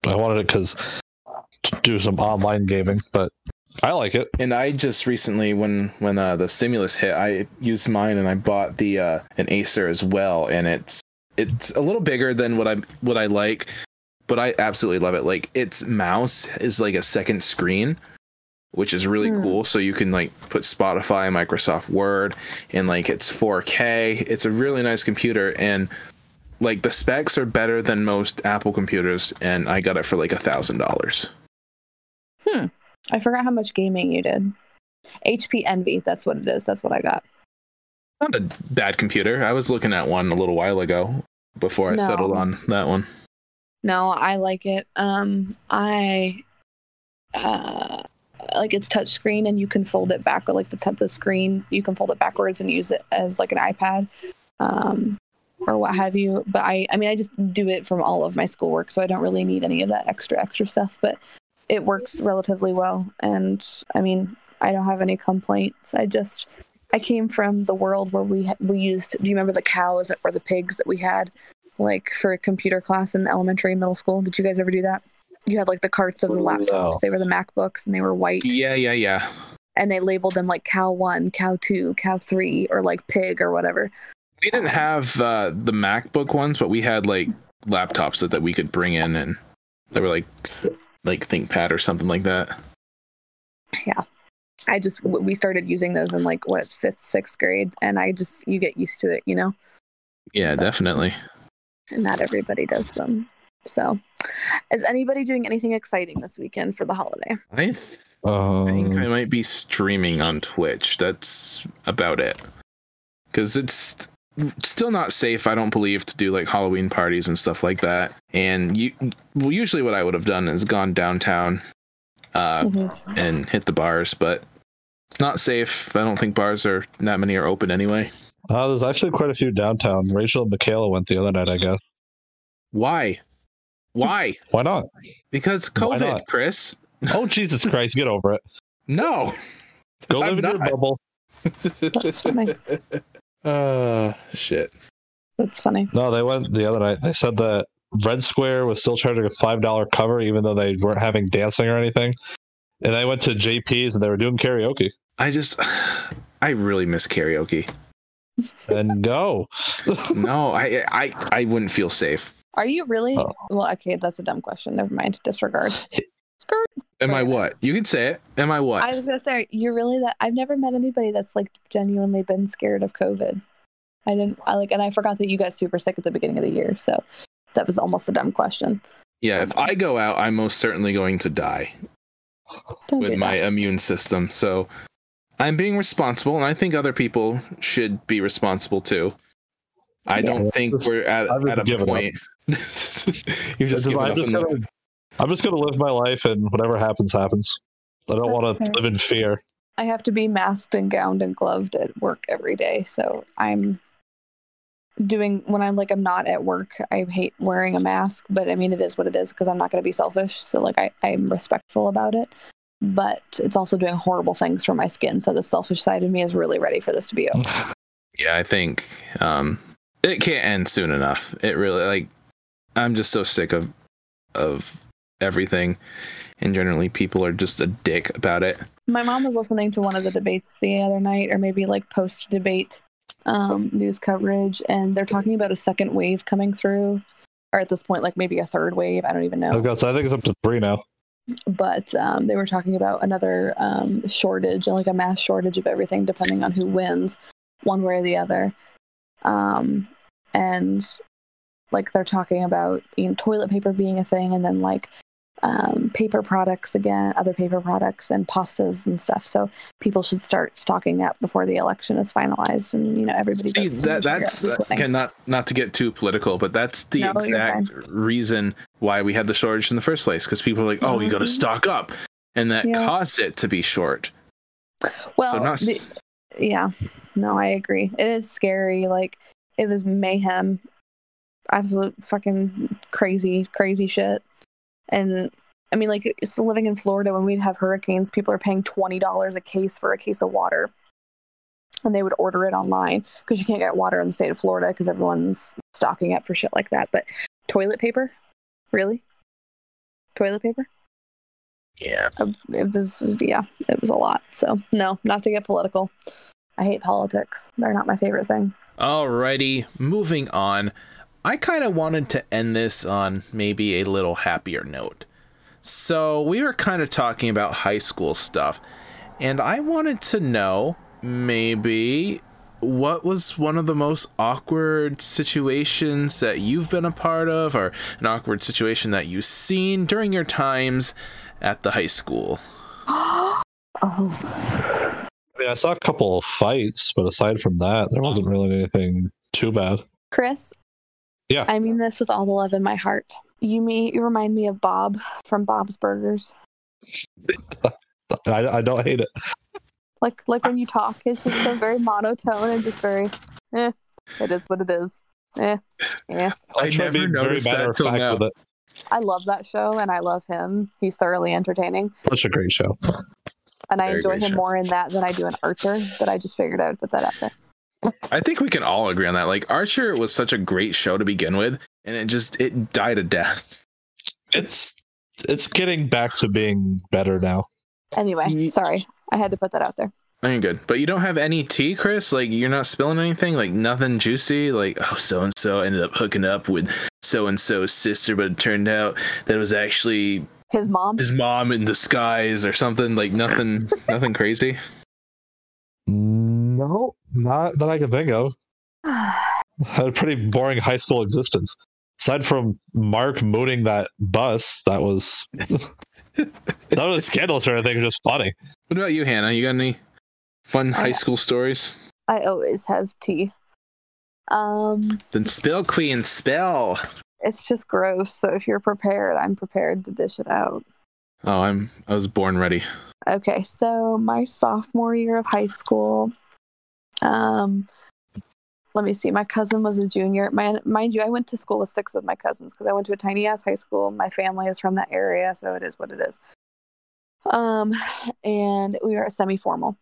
I wanted it because to do some online gaming, but I like it. And I just recently, when when uh, the stimulus hit, I used mine and I bought the uh, an Acer as well, and it's it's a little bigger than what I what I like, but I absolutely love it. Like its mouse is like a second screen, which is really Hmm. cool. So you can like put Spotify, Microsoft Word, and like it's 4K. It's a really nice computer, and like the specs are better than most Apple computers, and I got it for like a thousand dollars. I forgot how much gaming you did. HP Envy, that's what it is. That's what I got. Not a bad computer. I was looking at one a little while ago before I No. settled on that one. No, I like it. Um, I uh, like it's touchscreen and you can fold it back, or like the t- the screen, you can fold it backwards and use it as like an iPad, um, or what have you. But I, I mean, I just do it from all of my schoolwork, so I don't really need any of that extra extra stuff. But it works relatively well, and I mean, I don't have any complaints. I just I came from the world where we we used. Do you remember the cows or the pigs that we had? like for a computer class in elementary and middle school. Did you guys ever do that? You had like the carts of the No. laptops. They were the MacBooks and they were white Yeah, yeah, yeah. and they labeled them like cow one, cow two, cow three, or like pig or whatever. We didn't have uh, the MacBook ones, but we had like laptops that, that we could bring in, and they were like like ThinkPad or something like that. Yeah. I just we started using those in like what fifth, sixth grade, and I just you get used to it, you know. Yeah, definitely. And not everybody does them. So, is anybody doing anything exciting this weekend for the holiday? I think I Um, might be streaming on Twitch. That's about it. Because it's still not safe, I don't believe, to do like Halloween parties and stuff like that. And you, well, usually what I would have done is gone downtown, uh, Mhm. and hit the bars, but it's not safe. I don't think bars are that many are open anyway. uh, there's actually quite a few downtown. Rachel and Michaela went the other night, I guess. Why? Why? Why not? Because COVID, not? Chris. Oh Jesus Christ, get over it. No. Go I'm live in your bubble. That's funny. Uh, shit. That's funny. No, they went the other night. They said that Red Square was still charging a five dollar cover, even though they weren't having dancing or anything. And I went to JP's and they were doing karaoke. I just, I really miss karaoke. And go. No, I, I, I wouldn't feel safe. Are you really? Oh. Well, okay, that's a dumb question. Never mind. Disregard. Skirt. Am I what? You can say it. Am I what? I was gonna say, you're really that. I've never met anybody that's like genuinely been scared of COVID. I didn't. I like, and I forgot that you got super sick at the beginning of the year, so that was almost a dumb question. yeah, if I go out, I'm most certainly going to die Don't with my immune system. So I'm being responsible, and I think other people should be responsible too. I don't Yes. think we're at, at a point. You're just I'm giving up just in the- gonna, I'm just gonna live my life and whatever happens, happens. I don't want to fair. live in fear. I have to be masked and gowned and gloved at work every day, so I'm doing when I'm like I'm not at work. I hate wearing a mask, but I mean it is what it is because I'm not going to be selfish. So like I I'm respectful about it, but it's also doing horrible things for my skin. So the selfish side of me is really ready for this to be over. Yeah, I think um, it can't end soon enough. It really like I'm just so sick of of everything, and generally people are just a dick about it. My mom was listening to one of the debates the other night, or maybe like post debate um, news coverage, and they're talking about a second wave coming through, or at this point, like maybe a third wave. I don't even know. I've got, I think it's up to three now. but um, they were talking about another um, shortage, like a mass shortage of everything, depending on who wins, one way or the other. Um, and like they're talking about you know toilet paper being a thing, and then like um, paper products again, other paper products and pastas and stuff. So people should start stocking up before the election is finalized, and you know everybody. See, that and figure out that's again not not to get too political, but that's the No, exact reason why we had the shortage in the first place. Because people are like, "Oh, you got to stock up," and that Yeah. caused it to be short. well, so not. the- yeah no i agree it is scary like it was mayhem absolute fucking crazy crazy shit and i mean like it's living in florida when we'd have hurricanes people are paying $20 a case for a case of water. And they would order it online because you can't get water in the state of florida because everyone's stocking up for shit like that. But toilet paper? Really? Toilet paper? Yeah. uh, it was yeah it was a lot. So no not to get political. I hate politics. They're not my favorite thing. Alrighty, moving on. I kind of wanted to end this on maybe a little happier note. So, we were kind of talking about high school stuff, and I wanted to know maybe what was one of the most awkward situations that you've been a part of, or an awkward situation that you've seen during your times at the high school? oh I mean, I saw a couple of fights, but aside from that, there wasn't really anything too bad. chris Yeah. i mean this with all the love in my heart you me you remind me of bob from bob's burgers I, I don't hate it. like like when you talk it's just so very monotone and just very eh it is what it is eh yeah I'll I never noticed that till now. with it. i love that show and i love him he's thoroughly entertaining Such a great show. and i Very enjoy him show. more in that than i do in archer but i just figured i would put that out there I think we can all agree on that. Like Archer was such a great show to begin with, and it just it died a death. It's it's getting back to being better now. Anyway, sorry. I had to put that out there. You're good. But you don't have any tea, Chris? Like you're not spilling anything? Like nothing juicy? Like, oh so and so ended up hooking up with so and so's sister, but it turned out that it was actually His mom. his mom in disguise or something. Like nothing nothing crazy. No, not that I can think of. had a pretty boring high school existence. Aside from Mark mooning that bus, that was that was scandalous or anything, just funny. What about you, Hannah? You got any fun I- high school stories? I always have tea. Um, Then spill, Queen, spill. it's just gross. So if you're prepared, I'm prepared to dish it out. Oh, I'm I was born ready. Okay, so my sophomore year of high school, um, let me see. My cousin was a junior. My, mind you, I went to school with six of my cousins because I went to a tiny ass high school. My family is from that area, so it is what it is. Um, and we were semi formal,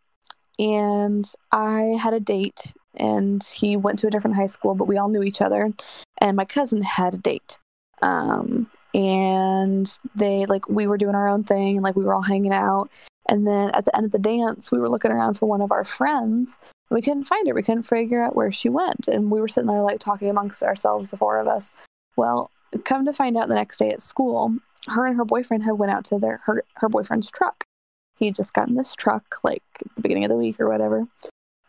and I had a date, and he went to a different high school, but we all knew each other, and my cousin had a date. Um, and they like we were doing our own thing, and like we were all hanging out. And then at the end of the dance, we were looking around for one of our friends. And we couldn't find her. We couldn't figure out where she went. And we were sitting there like talking amongst ourselves, the four of us. Well, come to find out the next day at school, her and her boyfriend had went out to their her, her boyfriend's truck. He just gotten this truck like at the beginning of the week or whatever.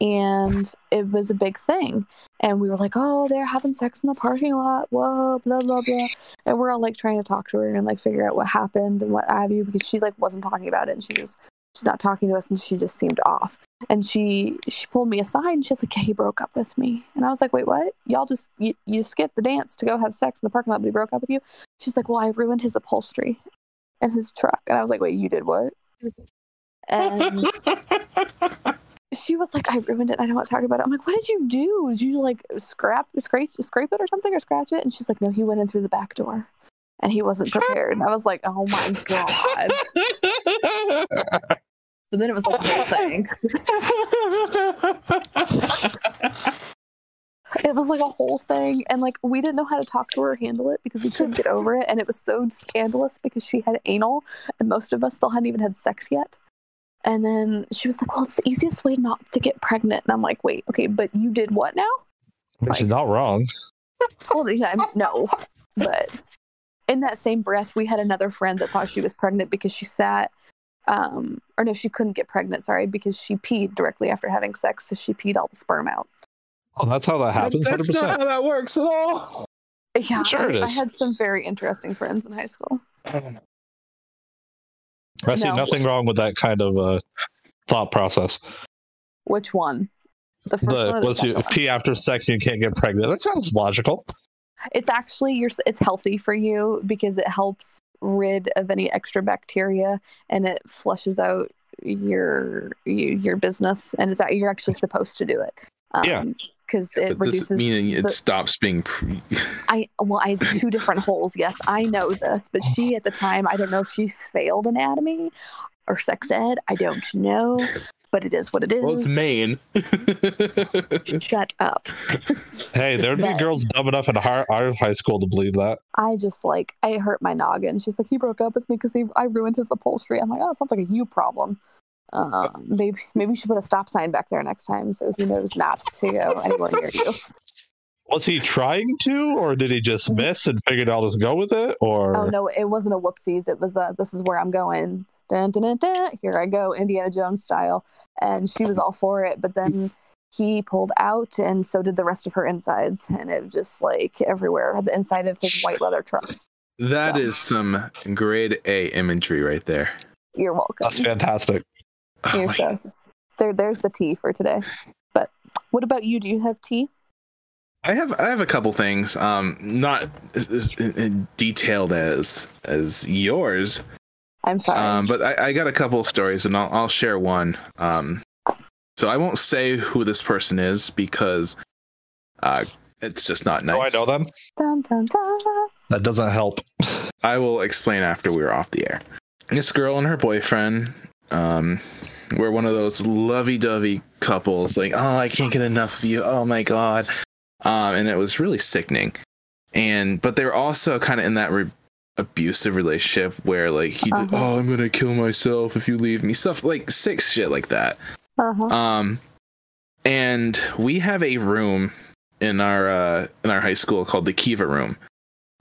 And it was a big thing. And we were like, oh, they're having sex in the parking lot. Whoa, blah, blah, blah. And we're all like trying to talk to her and like figure out what happened and what have you because she like wasn't talking about it and she was she's not talking to us and she just seemed off. And she she pulled me aside and she's like yeah he broke up with me. And i was like wait what? Y'all just you, you skipped the dance to go have sex in the parking lot but he broke up with you? She's like well i ruined his upholstery and his truck. And i was like wait you did what? And she was like i ruined it. I don't want to talk about it. I'm like what did you do? Did you like scrap scrape scrape it or something or scratch it? And she's like no he went in through the back door and he wasn't prepared. And i was like oh my god so then it was like a whole thing it was like a whole thing and like we didn't know how to talk to her or handle it because we couldn't get over it and it was so scandalous because she had anal and most of us still hadn't even had sex yet. And then she was like well it's the easiest way not to get pregnant and i'm like wait okay but you did what now? She's not wrong. well yeah, I'm- no but in that same breath we had another friend that thought she was pregnant because she sat um or no she couldn't get pregnant sorry because she peed directly after having sex so she peed all the sperm out Oh, that's how that happens. Hundred That's not how that works at all. yeah Sure it I, I had some very interesting friends in high school I see No. nothing wrong with that kind of uh, thought process. Which one? The first The one or the once you one? pee after sex, you can't get pregnant. That sounds logical. It's actually you're, it's healthy for you because it helps rid of any extra bacteria and it flushes out your your, business and it's out you're actually supposed to do it. Um, Yeah. Because it reduces. meaning it the- stops being pre- I well, I had two different holes. Yes, I know this, but she at the time, I don't know if she failed anatomy or sex ed. I don't know, but it is what it is. Well, it's Maine. Shut up. Hey, there'd be But- girls dumb enough in our, our high school to believe that. I just like I hurt my noggin. She's like, he broke up with me because he I ruined his upholstery. I'm like, oh, sounds like a you problem. Um, maybe maybe we should put a stop sign back there next time so he knows not to go anywhere near you. Was he trying to, or did he just miss and figured I'll just go with it? Or Oh no, it wasn't a whoopsies. It was a this is where I'm going. Dun, dun, dun, dun. Here I go, Indiana Jones style. And she was all for it, but then he pulled out, and so did the rest of her insides, and it was just like everywhere. The inside of his white leather truck. That So- is some grade A imagery right there. You're welcome. that's fantastic. Oh Here, my- so there, there's the tea for today. But what about you? Do you have tea? I have I have a couple things. Um, not as, as detailed as as yours. I'm sorry. Um, but I, I got a couple of stories, and I'll I'll share one. Um, so I won't say who this person is because uh, it's just not nice. Do I know them? dun, dun, dun. That doesn't help. I will explain after we're off the air. This girl and her boyfriend um, were one of those lovey-dovey couples. Like, oh, I can't get enough of you. Oh my god. Um, and it was really sickening. And but they were also kind of in that re- abusive relationship where like he, did, Uh-huh. oh, I'm gonna kill myself if you leave me. Stuff like sick shit like that. Uh-huh. Um, and we have a room in our uh, in our high school called the Kiva room,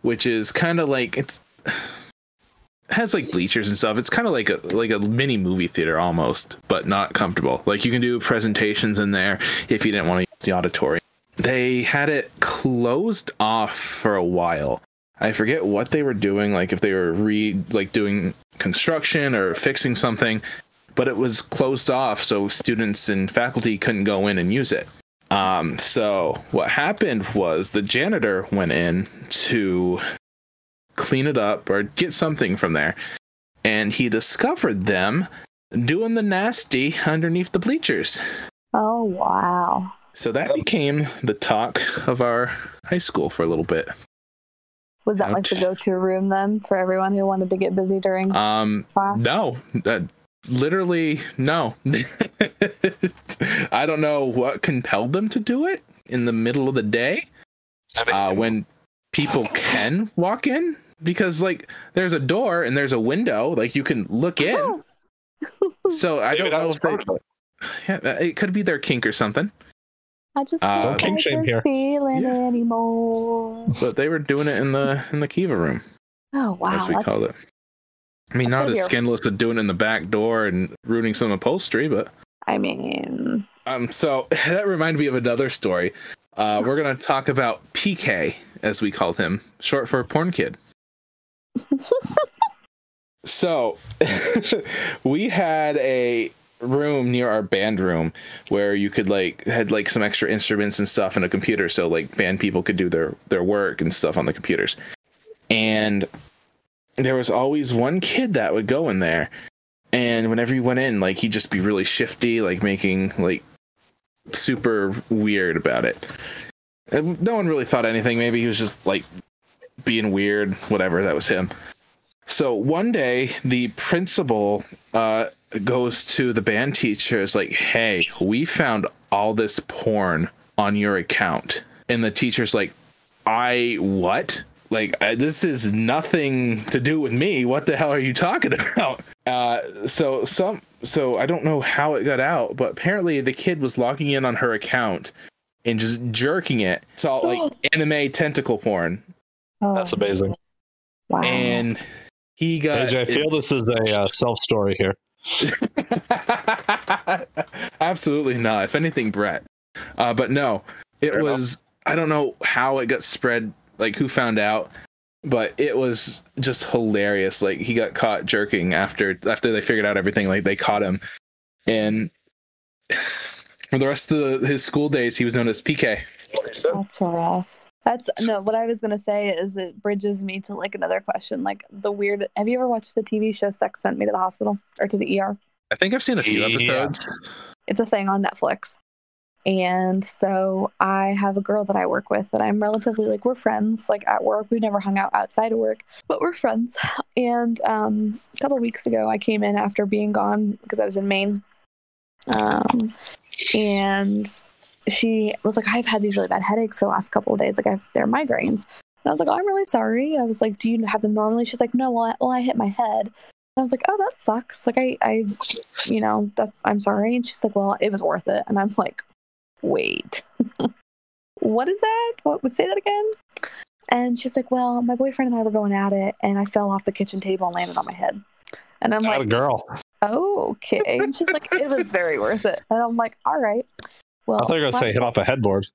which is kind of like it's has like bleachers and stuff. It's kind of like a like a mini movie theater almost, but not comfortable. Like you can do presentations in there if you didn't want to use the auditorium. They had it closed off for a while. I forget what they were doing, like if they were re like doing construction or fixing something, but it was closed off so students and faculty couldn't go in and use it. Um, so what happened was the janitor went in to clean it up or get something from there, and he discovered them doing the nasty underneath the bleachers. Oh wow. So that became the talk of our high school for a little bit. Was that like the go-to room then for everyone who wanted to get busy during Um, class? no, uh, literally no. I don't know what compelled them to do it in the middle of the day uh, when people can walk in because like there's a door and there's a window like you can look in. So I Maybe don't know if they, part of it. yeah, it could be their kink or something. I just Uh, can't King like shame this here. feeling Yeah. anymore. But they were doing it in the in the Kiva room. Oh wow. as we call it. I mean, that's not as be scandalous as doing it in the back door and ruining some upholstery, but I mean, um. So that reminded me of another story. Uh, we're gonna talk about PK, as we called him, short for porn kid. So we had a room near our band room where you could like had like some extra instruments and stuff and a computer so like band people could do their their work and stuff on the computers. And there was always one kid that would go in there and whenever you went in like he'd just be really shifty like making like super weird about it. And no one really thought anything. Maybe he was just like being weird whatever that was him so one day the principal uh, goes to the band teacher is like hey we found all this porn on your account. And the teacher's like i what? Like I, this is nothing to do with me. What the hell are you talking about? Uh, so some so i don't know how it got out but apparently the kid was logging in on her account and just jerking it. It's all like anime tentacle porn. Oh, That's amazing. wow. and he got AJ, I feel this is a uh, self story here. Absolutely not. If anything, Brett. Uh, but no, it Fair enough. was. I don't know how it got spread. Like who found out, but it was just hilarious. Like he got caught jerking after after they figured out everything. Like they caught him, and for the rest of the, his school days, he was known as PK. That's rough. That's no. What I was gonna say is it bridges me to like another question. Like the weird. Have you ever watched the TV show Sex Sent Me to the Hospital or to the ER? I think I've seen a few Yeah. episodes. It's a thing on Netflix. And so I have a girl that I work with that I'm relatively like we're friends like at work. We've never hung out outside of work, but we're friends. And um, a couple weeks ago, I came in after being gone because I was in Maine. Um, and she was like, I've had these really bad headaches for the last couple of days. Like, I've, they're migraines. And I was like, oh, I'm really sorry. I was like, do you have them normally? She's like, no, well, I, well, I hit my head. And I was like, oh, that sucks. Like, I, I, you know, that I'm sorry. And she's like, well, it was worth it. And I'm like, wait, what is that? What would say that again? And she's like, well, my boyfriend and I were going at it, and I fell off the kitchen table and landed on my head. And I'm Not a like, girl. oh, okay. And she's like, it was very worth it. And I'm like, all right. Well, I thought you were going to say hit off a headboard.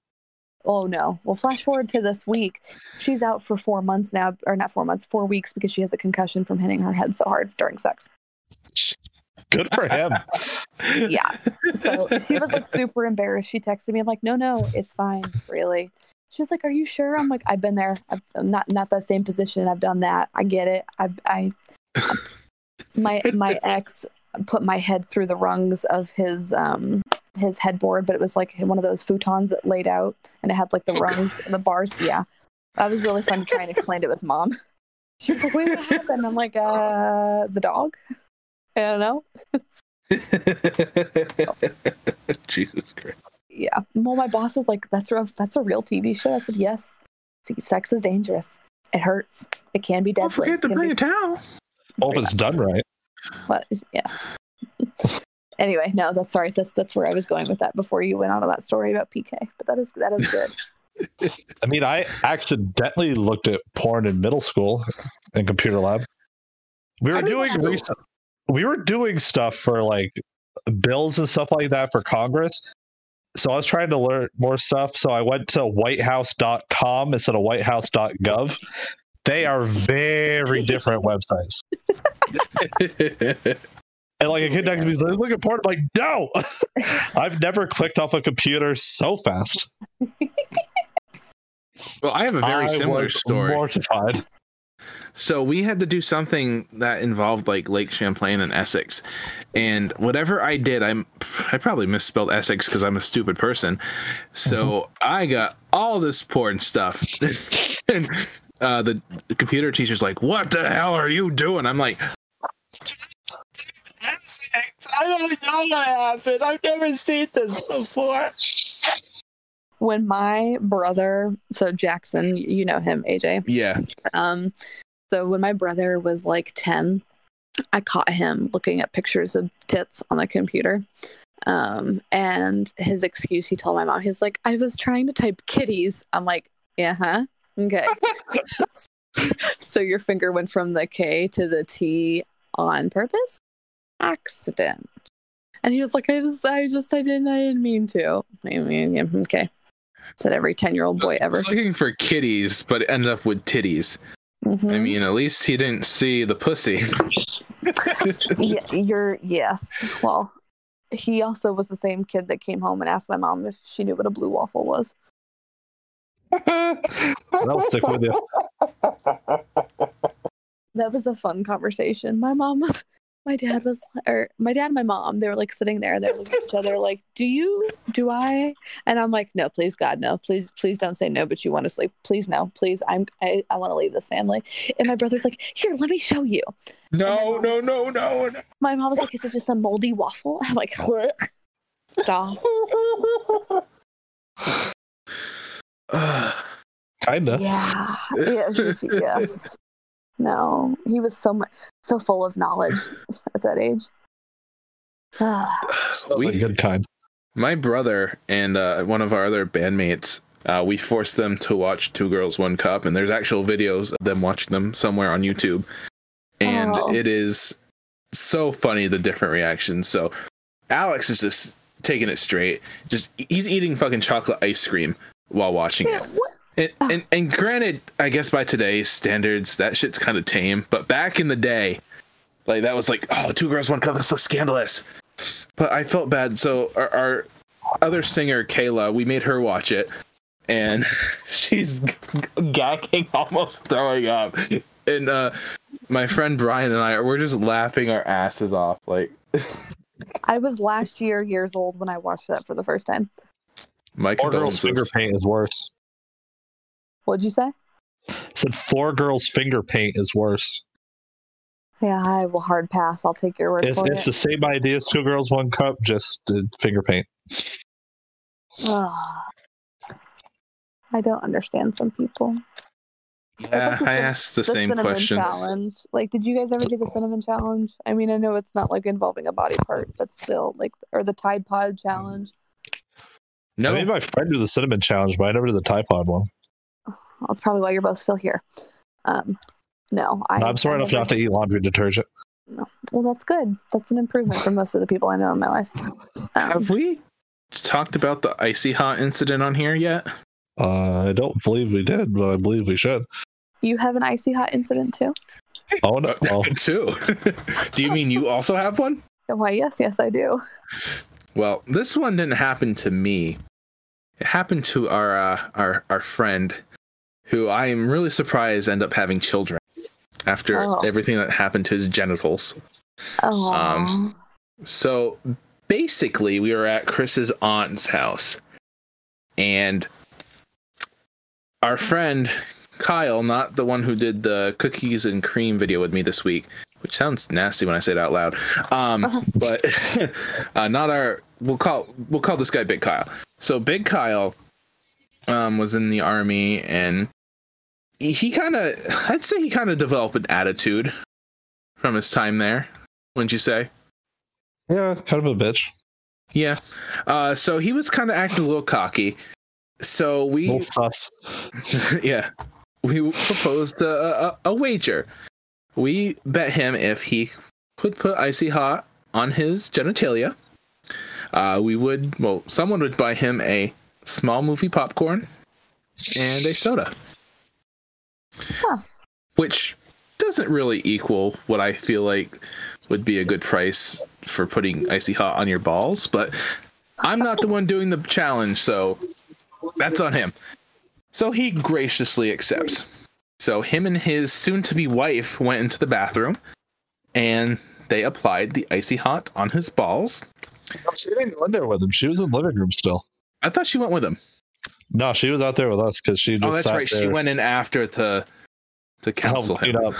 Oh no. Well, flash forward to this week. She's out for four months now, or not four months, four weeks because she has a concussion from hitting her head so hard during sex. Good for him. Yeah. So she was like super embarrassed. She texted me. I'm like, no, no, it's fine. Really. She was like, "Are you sure?" I'm like, "I've been there. I've, I'm not not that same position. I've done that. I get it. I, I, my my ex put my head through the rungs of his um his headboard, but it was like one of those futons that laid out, and it had like the Oh, rungs and the bars. Yeah, that was really fun to try and explain to his mom. She was like, "Wait, what happened?" I'm like, "Uh, the dog." I don't know. Jesus Christ. yeah. Well, my boss was like, "That's a that's a real TV show." I said, "Yes." See, sex is dangerous. It hurts. It can be Don't deadly. forget to It can bring be- a towel. Hope it's done right. But yes. Anyway, no, that's sorry. That's that's where I was going with that before you went on to that story about PK. But that is that is good. I mean, I accidentally looked at porn in middle school in computer lab. We were doing too. we were doing stuff for like bills and stuff like that for Congress. So I was trying to learn more stuff. So I went to whitehouse.com instead of whitehouse.gov. They are very different websites. And like a kid next to me is like, look at porn. I'm like, no, I've never clicked off a computer so fast. well, I have a very I similar was story. Mortified. So we had to do something that involved like Lake Champlain and Essex, and whatever I did, I'm I probably misspelled Essex because I'm a stupid person. So I got all this porn stuff, and uh, the, the computer teacher's like, "What the hell are you doing?" I'm like, Essex, I don't know what happened. I've never seen this before. when my brother, so Jackson, you know him, AJ. "Yeah, Um, so when my brother was like 10, I caught him looking at pictures of tits on the computer. Um, and his excuse, he told my mom, he's like, I was trying to type kitties. I'm like, yeah, huh? Okay. so your finger went from the K to the T on purpose? Accident. And he was like, I was, I just, I didn't, I didn't mean to. I mean, yeah, okay. Said every 10 year old boy ever. looking for kitties, but it ended up with titties. I Mhm. mean, at least he didn't see the pussy." yeah, you're yes. Well, he also was the same kid that came home and asked my mom if she knew what a blue waffle was. That'll stick with you. That was a fun conversation. My mom was, my dad was, or my dad and my mom, they were like sitting there, they're looking at each other like, "Do you? Do I?" And I'm like, "No, please, God, no, please, please don't say no." But you want to sleep? Please, no, please. I'm, I, I want to leave this family. And my brother's like, "Here, let me show you." no, no, no, no, no. My mom was like, "Is it just a moldy waffle?" I'm like, "Look, stop." Kinda. Yeah. Yes. yes, yes. No, he was so much so full of knowledge at that age. The we, good kind. my brother and uh, one of our other bandmates, uh, we forced them to watch Two Girls One Cup, and there's actual videos of them watching them somewhere on YouTube, and Oh. it is so funny the different reactions. So Alex is just taking it straight, just he's eating fucking chocolate ice cream while watching yeah, it. what? And, and and granted, I guess by today's standards, that shit's kind of tame. But back in the day, like that was like, oh, two girls, one cup. That's so scandalous. But I felt bad. So our, our other singer, Kayla, we made her watch it, and she's gagging, almost throwing up. And uh, my friend Brian and I, we're just laughing our asses off. Like I was last year years old when I watched that for the first time. my Four girls' condolences. finger paint is worse. What'd you say? I said four girls' finger paint is worse. Yeah, I will hard pass. I'll take your word It's, for it's it. the same idea as two girls, one cup, just uh, finger paint. Ah. I don't understand some people. Yeah, like the I asked the, The same cinnamon question. challenge. Like, did you guys ever do the cinnamon challenge? I mean, I know it's not like involving a body part, but still, like, or the Tide Pod challenge. No, I made my friend do the cinnamon challenge, but I never did the Tide Pod one. That's probably why you're both still here. Um, no, I. I'm smart I enough never- not to eat laundry detergent. No. Well, that's good. That's an improvement for most of the people I know in my life. Um, Have we talked about the icy hot incident on here yet? Uh, I don't believe we did, but I believe we should. you have an icy hot incident too? Oh no! Oh, Two. Do you mean you also have one? Why? Yes, yes, I do. Well, this one didn't happen to me. It happened to our uh, our our friend, who I am really surprised end up having children after Oh. everything that happened to his genitals. Oh, Um, So basically, we were at Chris's aunt's house, and our friend Kyle, not the one who did the cookies and cream video with me this week, which sounds nasty when I say it out loud. Um, but uh, not our. We'll call we'll call this guy Big Kyle. So Big Kyle um, was in the army, and he, kind of, I'd say he kind of developed an attitude from his time there. Wouldn't you say? Yeah, kind of a bitch. Yeah. Uh, so he was kind of acting a little cocky. So A we, little sus. yeah, we proposed a, a, a wager. We bet him if he could put icy hot on his genitalia, uh, we would, well, someone would buy him a small movie popcorn and a soda. Huh. Which doesn't really equal what I feel like would be a good price for putting icy hot on your balls, but I'm not the one doing the challenge, so that's on him. So he graciously accepts. So him and his soon to be wife went into the bathroom and they applied the icy hot on his balls. She didn't go in there with him. She was in the living room still. I thought she went with him. No, she was out there with us because she oh, just Oh, that's sat right. She went in after to to to counsel him. up.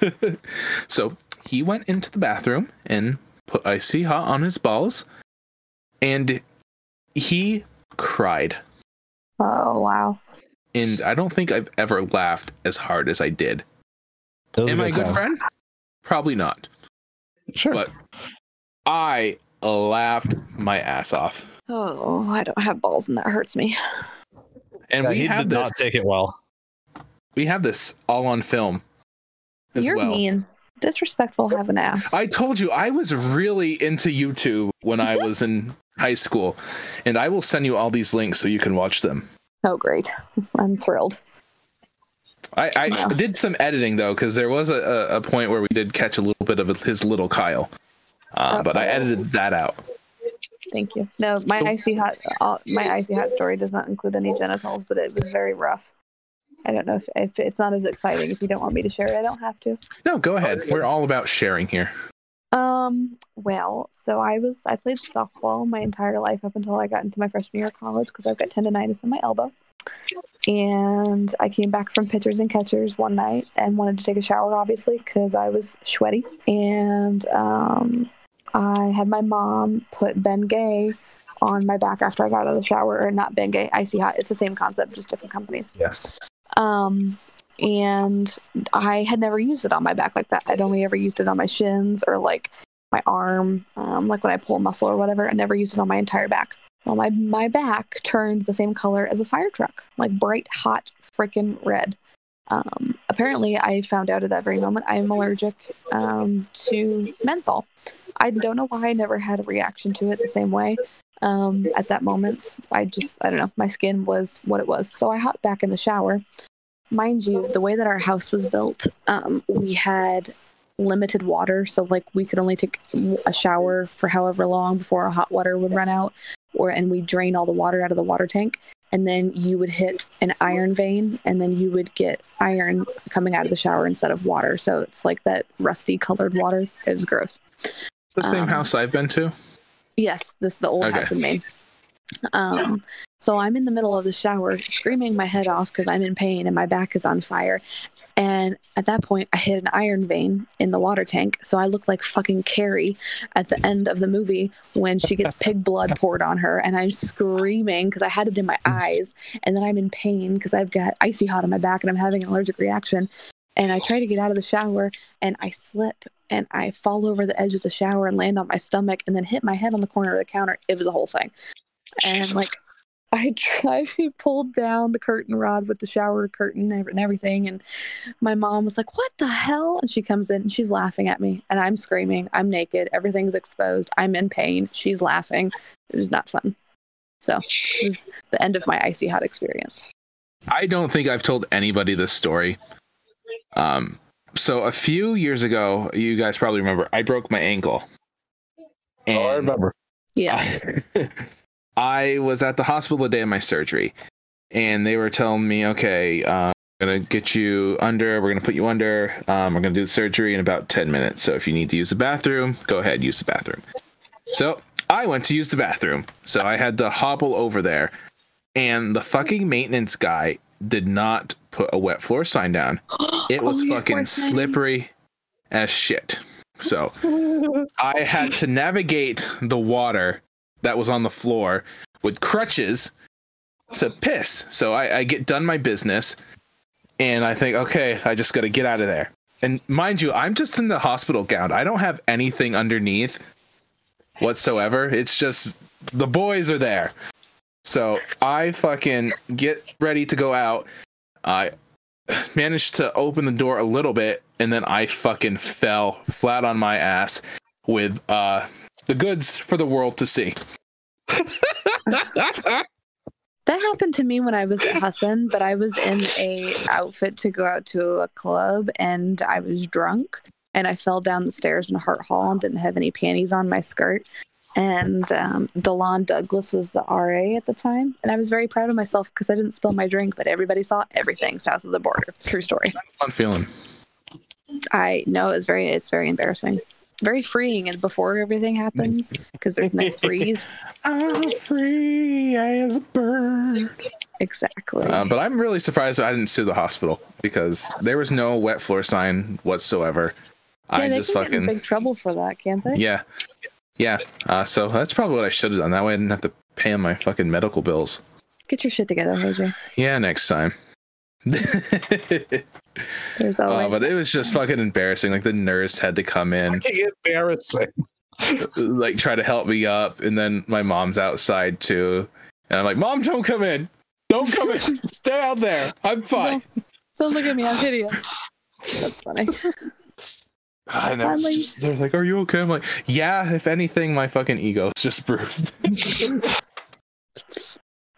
so he went into the bathroom and put icy hot on his balls, and he cried. Oh wow. And I don't think I've ever laughed as hard as I did. It was Am I a good time. friend? Probably not. Sure. But I laughed my ass off. Oh, I don't have balls and that hurts me. And Yeah, we he have did this. not take it well. we have this all on film as You're well. mean. Disrespectful have an ass. I told you I was really into YouTube when I was in high school, and I will send you all these links so you can watch them. oh great. I'm thrilled. I, I Yeah. did some editing though, because there was a, a, a point where we did catch a little bit of his little Kyle, uh, but I edited that out. Thank you. No, my So- icy hot uh, my icy hot story does not include any genitals, but it was very rough. I don't know if, if it's not as exciting. If you don't want me to share it, I don't have to. No, go ahead. We're all about sharing here. Um, well, so I was I played softball my entire life up until I got into my freshman year of college because I've got tendonitis in my elbow. And I came back from pitchers and catchers one night and wanted to take a shower, obviously, because I was sweaty. And um, I had my mom put Ben Gay on my back after I got out of the shower, or not Ben Gay, Icy Hot. It's the same concept, just different companies. Yeah. Um, and I had never used it on my back like that. I'd only ever used it on my shins or like my arm, um, like when I pull a muscle or whatever. I never used it on my entire back. Well, my my back turned the same color as a fire truck, like bright, hot, freaking red. Um, apparently, I found out at that very moment I am allergic um, to menthol. I don't know why I never had a reaction to it the same way. Um, at that moment, I just, I don't know, my skin was what it was. So I hopped back in the shower. Mind you, the way that our house was built, um, we had limited water. So, like, we could only take a shower for however long before our hot water would run out, or and we drain all the water out of the water tank. And then you would hit an iron vein, and then you would get iron coming out of the shower instead of water. So it's like that rusty colored water. It was gross. It's the same Um, house I've been to. Yes, this the old Okay. house in Maine. Um, so I'm in the middle of the shower, screaming my head off because I'm in pain and my back is on fire. And at that point, I hit an iron vein in the water tank. So I look like fucking Carrie at the end of the movie when she gets pig blood poured on her, and I'm screaming because I had it in my eyes, and then I'm in pain because I've got icy hot on my back and I'm having an allergic reaction. And I try to get out of the shower, and I slip and I fall over the edge of the shower and land on my stomach and then hit my head on the corner of the counter. It was a whole thing. And like I tried to pull down the curtain rod with the shower curtain and everything. And my mom was like, What the hell? And she comes in and she's laughing at me. And I'm screaming. I'm naked. Everything's exposed. I'm in pain. She's laughing. It was not fun. So it was the end of my icy hot experience. I don't think I've told anybody this story. Um, so a few years ago, you guys probably remember, I broke my ankle. Oh, I remember. Yeah. I was at the hospital the day of my surgery, and they were telling me, okay, um, we're gonna get you under. We're gonna put you under. Um, we're gonna do the surgery in about ten minutes. So if you need to use the bathroom, go ahead, use the bathroom. So I went to use the bathroom. So I had to hobble over there, and the fucking maintenance guy did not put a wet floor sign down. It was Oh, fucking slippery as shit. So I had to navigate the water that was on the floor with crutches to piss. So I, I get done my business and I think, okay, I just got to get out of there. And mind you, I'm just in the hospital gown. I don't have anything underneath. whatsoever. It's just the boys are there. So I fucking get ready to go out. I managed to open the door a little bit, and then I fucking fell flat on my ass with uh, the goods for the world to see. That happened to me when I was at Husson, but I was in a outfit to go out to a club and I was drunk and I fell down the stairs in Hart Hall and didn't have any panties on my skirt. And um, Delon Douglas was the RA at the time, and I was very proud of myself because I didn't spill my drink, but everybody saw everything south of the border. True story. Fun feeling. I know it's very it's very embarrassing, very freeing, and before everything happens because there's a nice breeze. I'm free as a bird. Exactly. Uh, but I'm really surprised I didn't sue the hospital because there was no wet floor sign whatsoever. yeah, I they just can get in big trouble for that, can't they? yeah, yeah. Uh, so that's probably what I should have done. That way I didn't have to pay on my fucking medical bills. Get your shit together, AJ. Yeah, next time. There's always. Oh, but it was just fucking embarrassing. Like the nurse had to come in, Fucking embarrassing. like try to help me up, and then my mom's outside too. And I'm like, Mom, don't come in. Don't come in. Stay out there. I'm fine. Don't look at me. I'm hideous. That's funny. I know. Finally- Just, they're like, "Are you okay?" I'm like, "Yeah." If anything, my fucking ego is just bruised.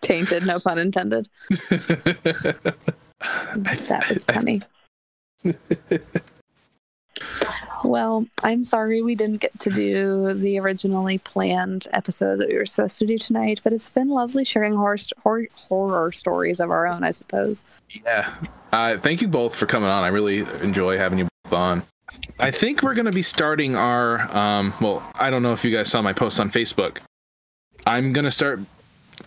Tainted, no pun intended. That was funny. Well, I'm sorry we didn't get to do the originally planned episode that we were supposed to do tonight, but it's been lovely sharing horror, st- horror, horror stories of our own, I suppose. Yeah. Uh, thank you both for coming on. I really enjoy having you both on. I think we're going to be starting our. Um, well, I don't know if you guys saw my post on Facebook. I'm going to start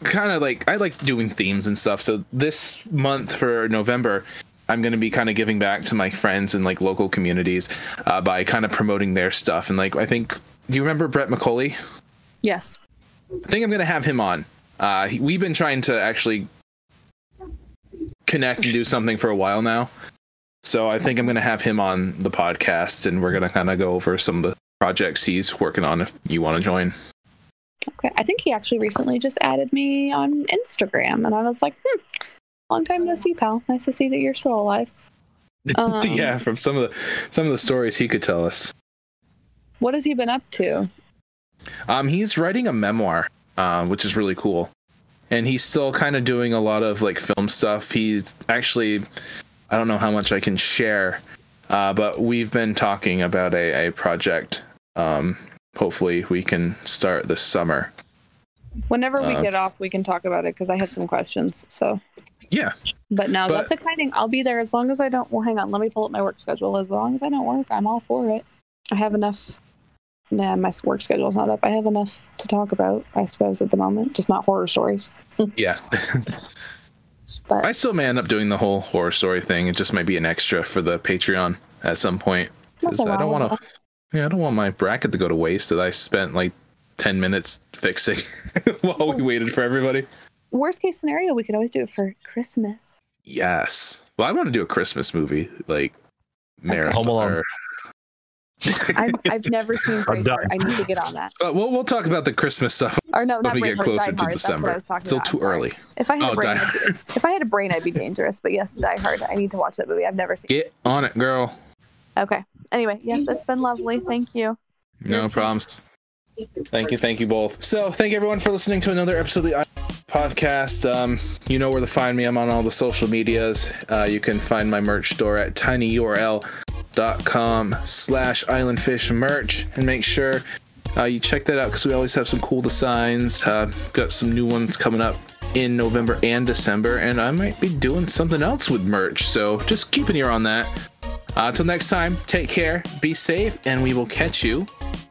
kind of like I like doing themes and stuff. So this month for November, I'm going to be kind of giving back to my friends and like local communities uh, by kind of promoting their stuff. And like I think, do you remember Brett McCauley? Yes. I think I'm gonna have him on. Uh, we've been trying to actually connect and do something for a while now, so I think I'm gonna have him on the podcast, and we're gonna kind of go over some of the projects he's working on. If you want to join, Okay. I think he actually recently just added me on Instagram, and I was like, hmm, long time no see, pal. Nice to see that you're still alive. Um, yeah, from some of the some of the stories he could tell us. What has he been up to? Um, he's writing a memoir, uh, which is really cool, and he's still kind of doing a lot of like film stuff. He's actually, I don't know how much I can share, uh, but we've been talking about a, a project. Um, hopefully, we can start this summer. Whenever we Uh, get off, we can talk about it because I have some questions. So, Yeah, but no, But- that's exciting. I'll be there as long as I don't. Well, hang on. Let me pull up my work schedule. As long as I don't work, I'm all for it. I have enough. Nah, my work schedule's not up. I have enough to talk about, I suppose, at the moment. Just not horror stories. yeah. But I still may end up doing the whole horror story thing. It just might be an extra for the Patreon at some point. that's 'Cause a I don't want to. Yeah, I don't want my bracket to go to waste that I spent like ten minutes fixing while we waited for everybody. Worst case scenario, we could always do it for Christmas. Yes. Well, I want to do a Christmas movie, like Marathon. Home Alone. Or- I've, I've never seen I'm. Braveheart. I need to get on that. But we'll we'll talk about the Christmas stuff Or no, when not we get closer to Hard. That's what December. I was talking Still about. Too early. If I had Oh, a brain, I'd be, if I had a brain, I'd be dangerous. But yes, Die Hard. I need to watch that movie. I've never seen. Get on it, girl. Okay. Anyway, yes, it's been lovely. Thank you. No problems. Thank you, thank you both. So, thank everyone for listening to another episode of the I- podcast. Um, you know where to find me. I'm on all the social medias. Uh, you can find my merch store at tinyurl.com slash islandfish merch and make sure uh, you check that out because we always have some cool designs. Uh, got some new ones coming up in November and December, and I might be doing something else with merch. So just keep an ear on that. Uh, until next time, take care, be safe, and we will catch you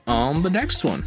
on the next one.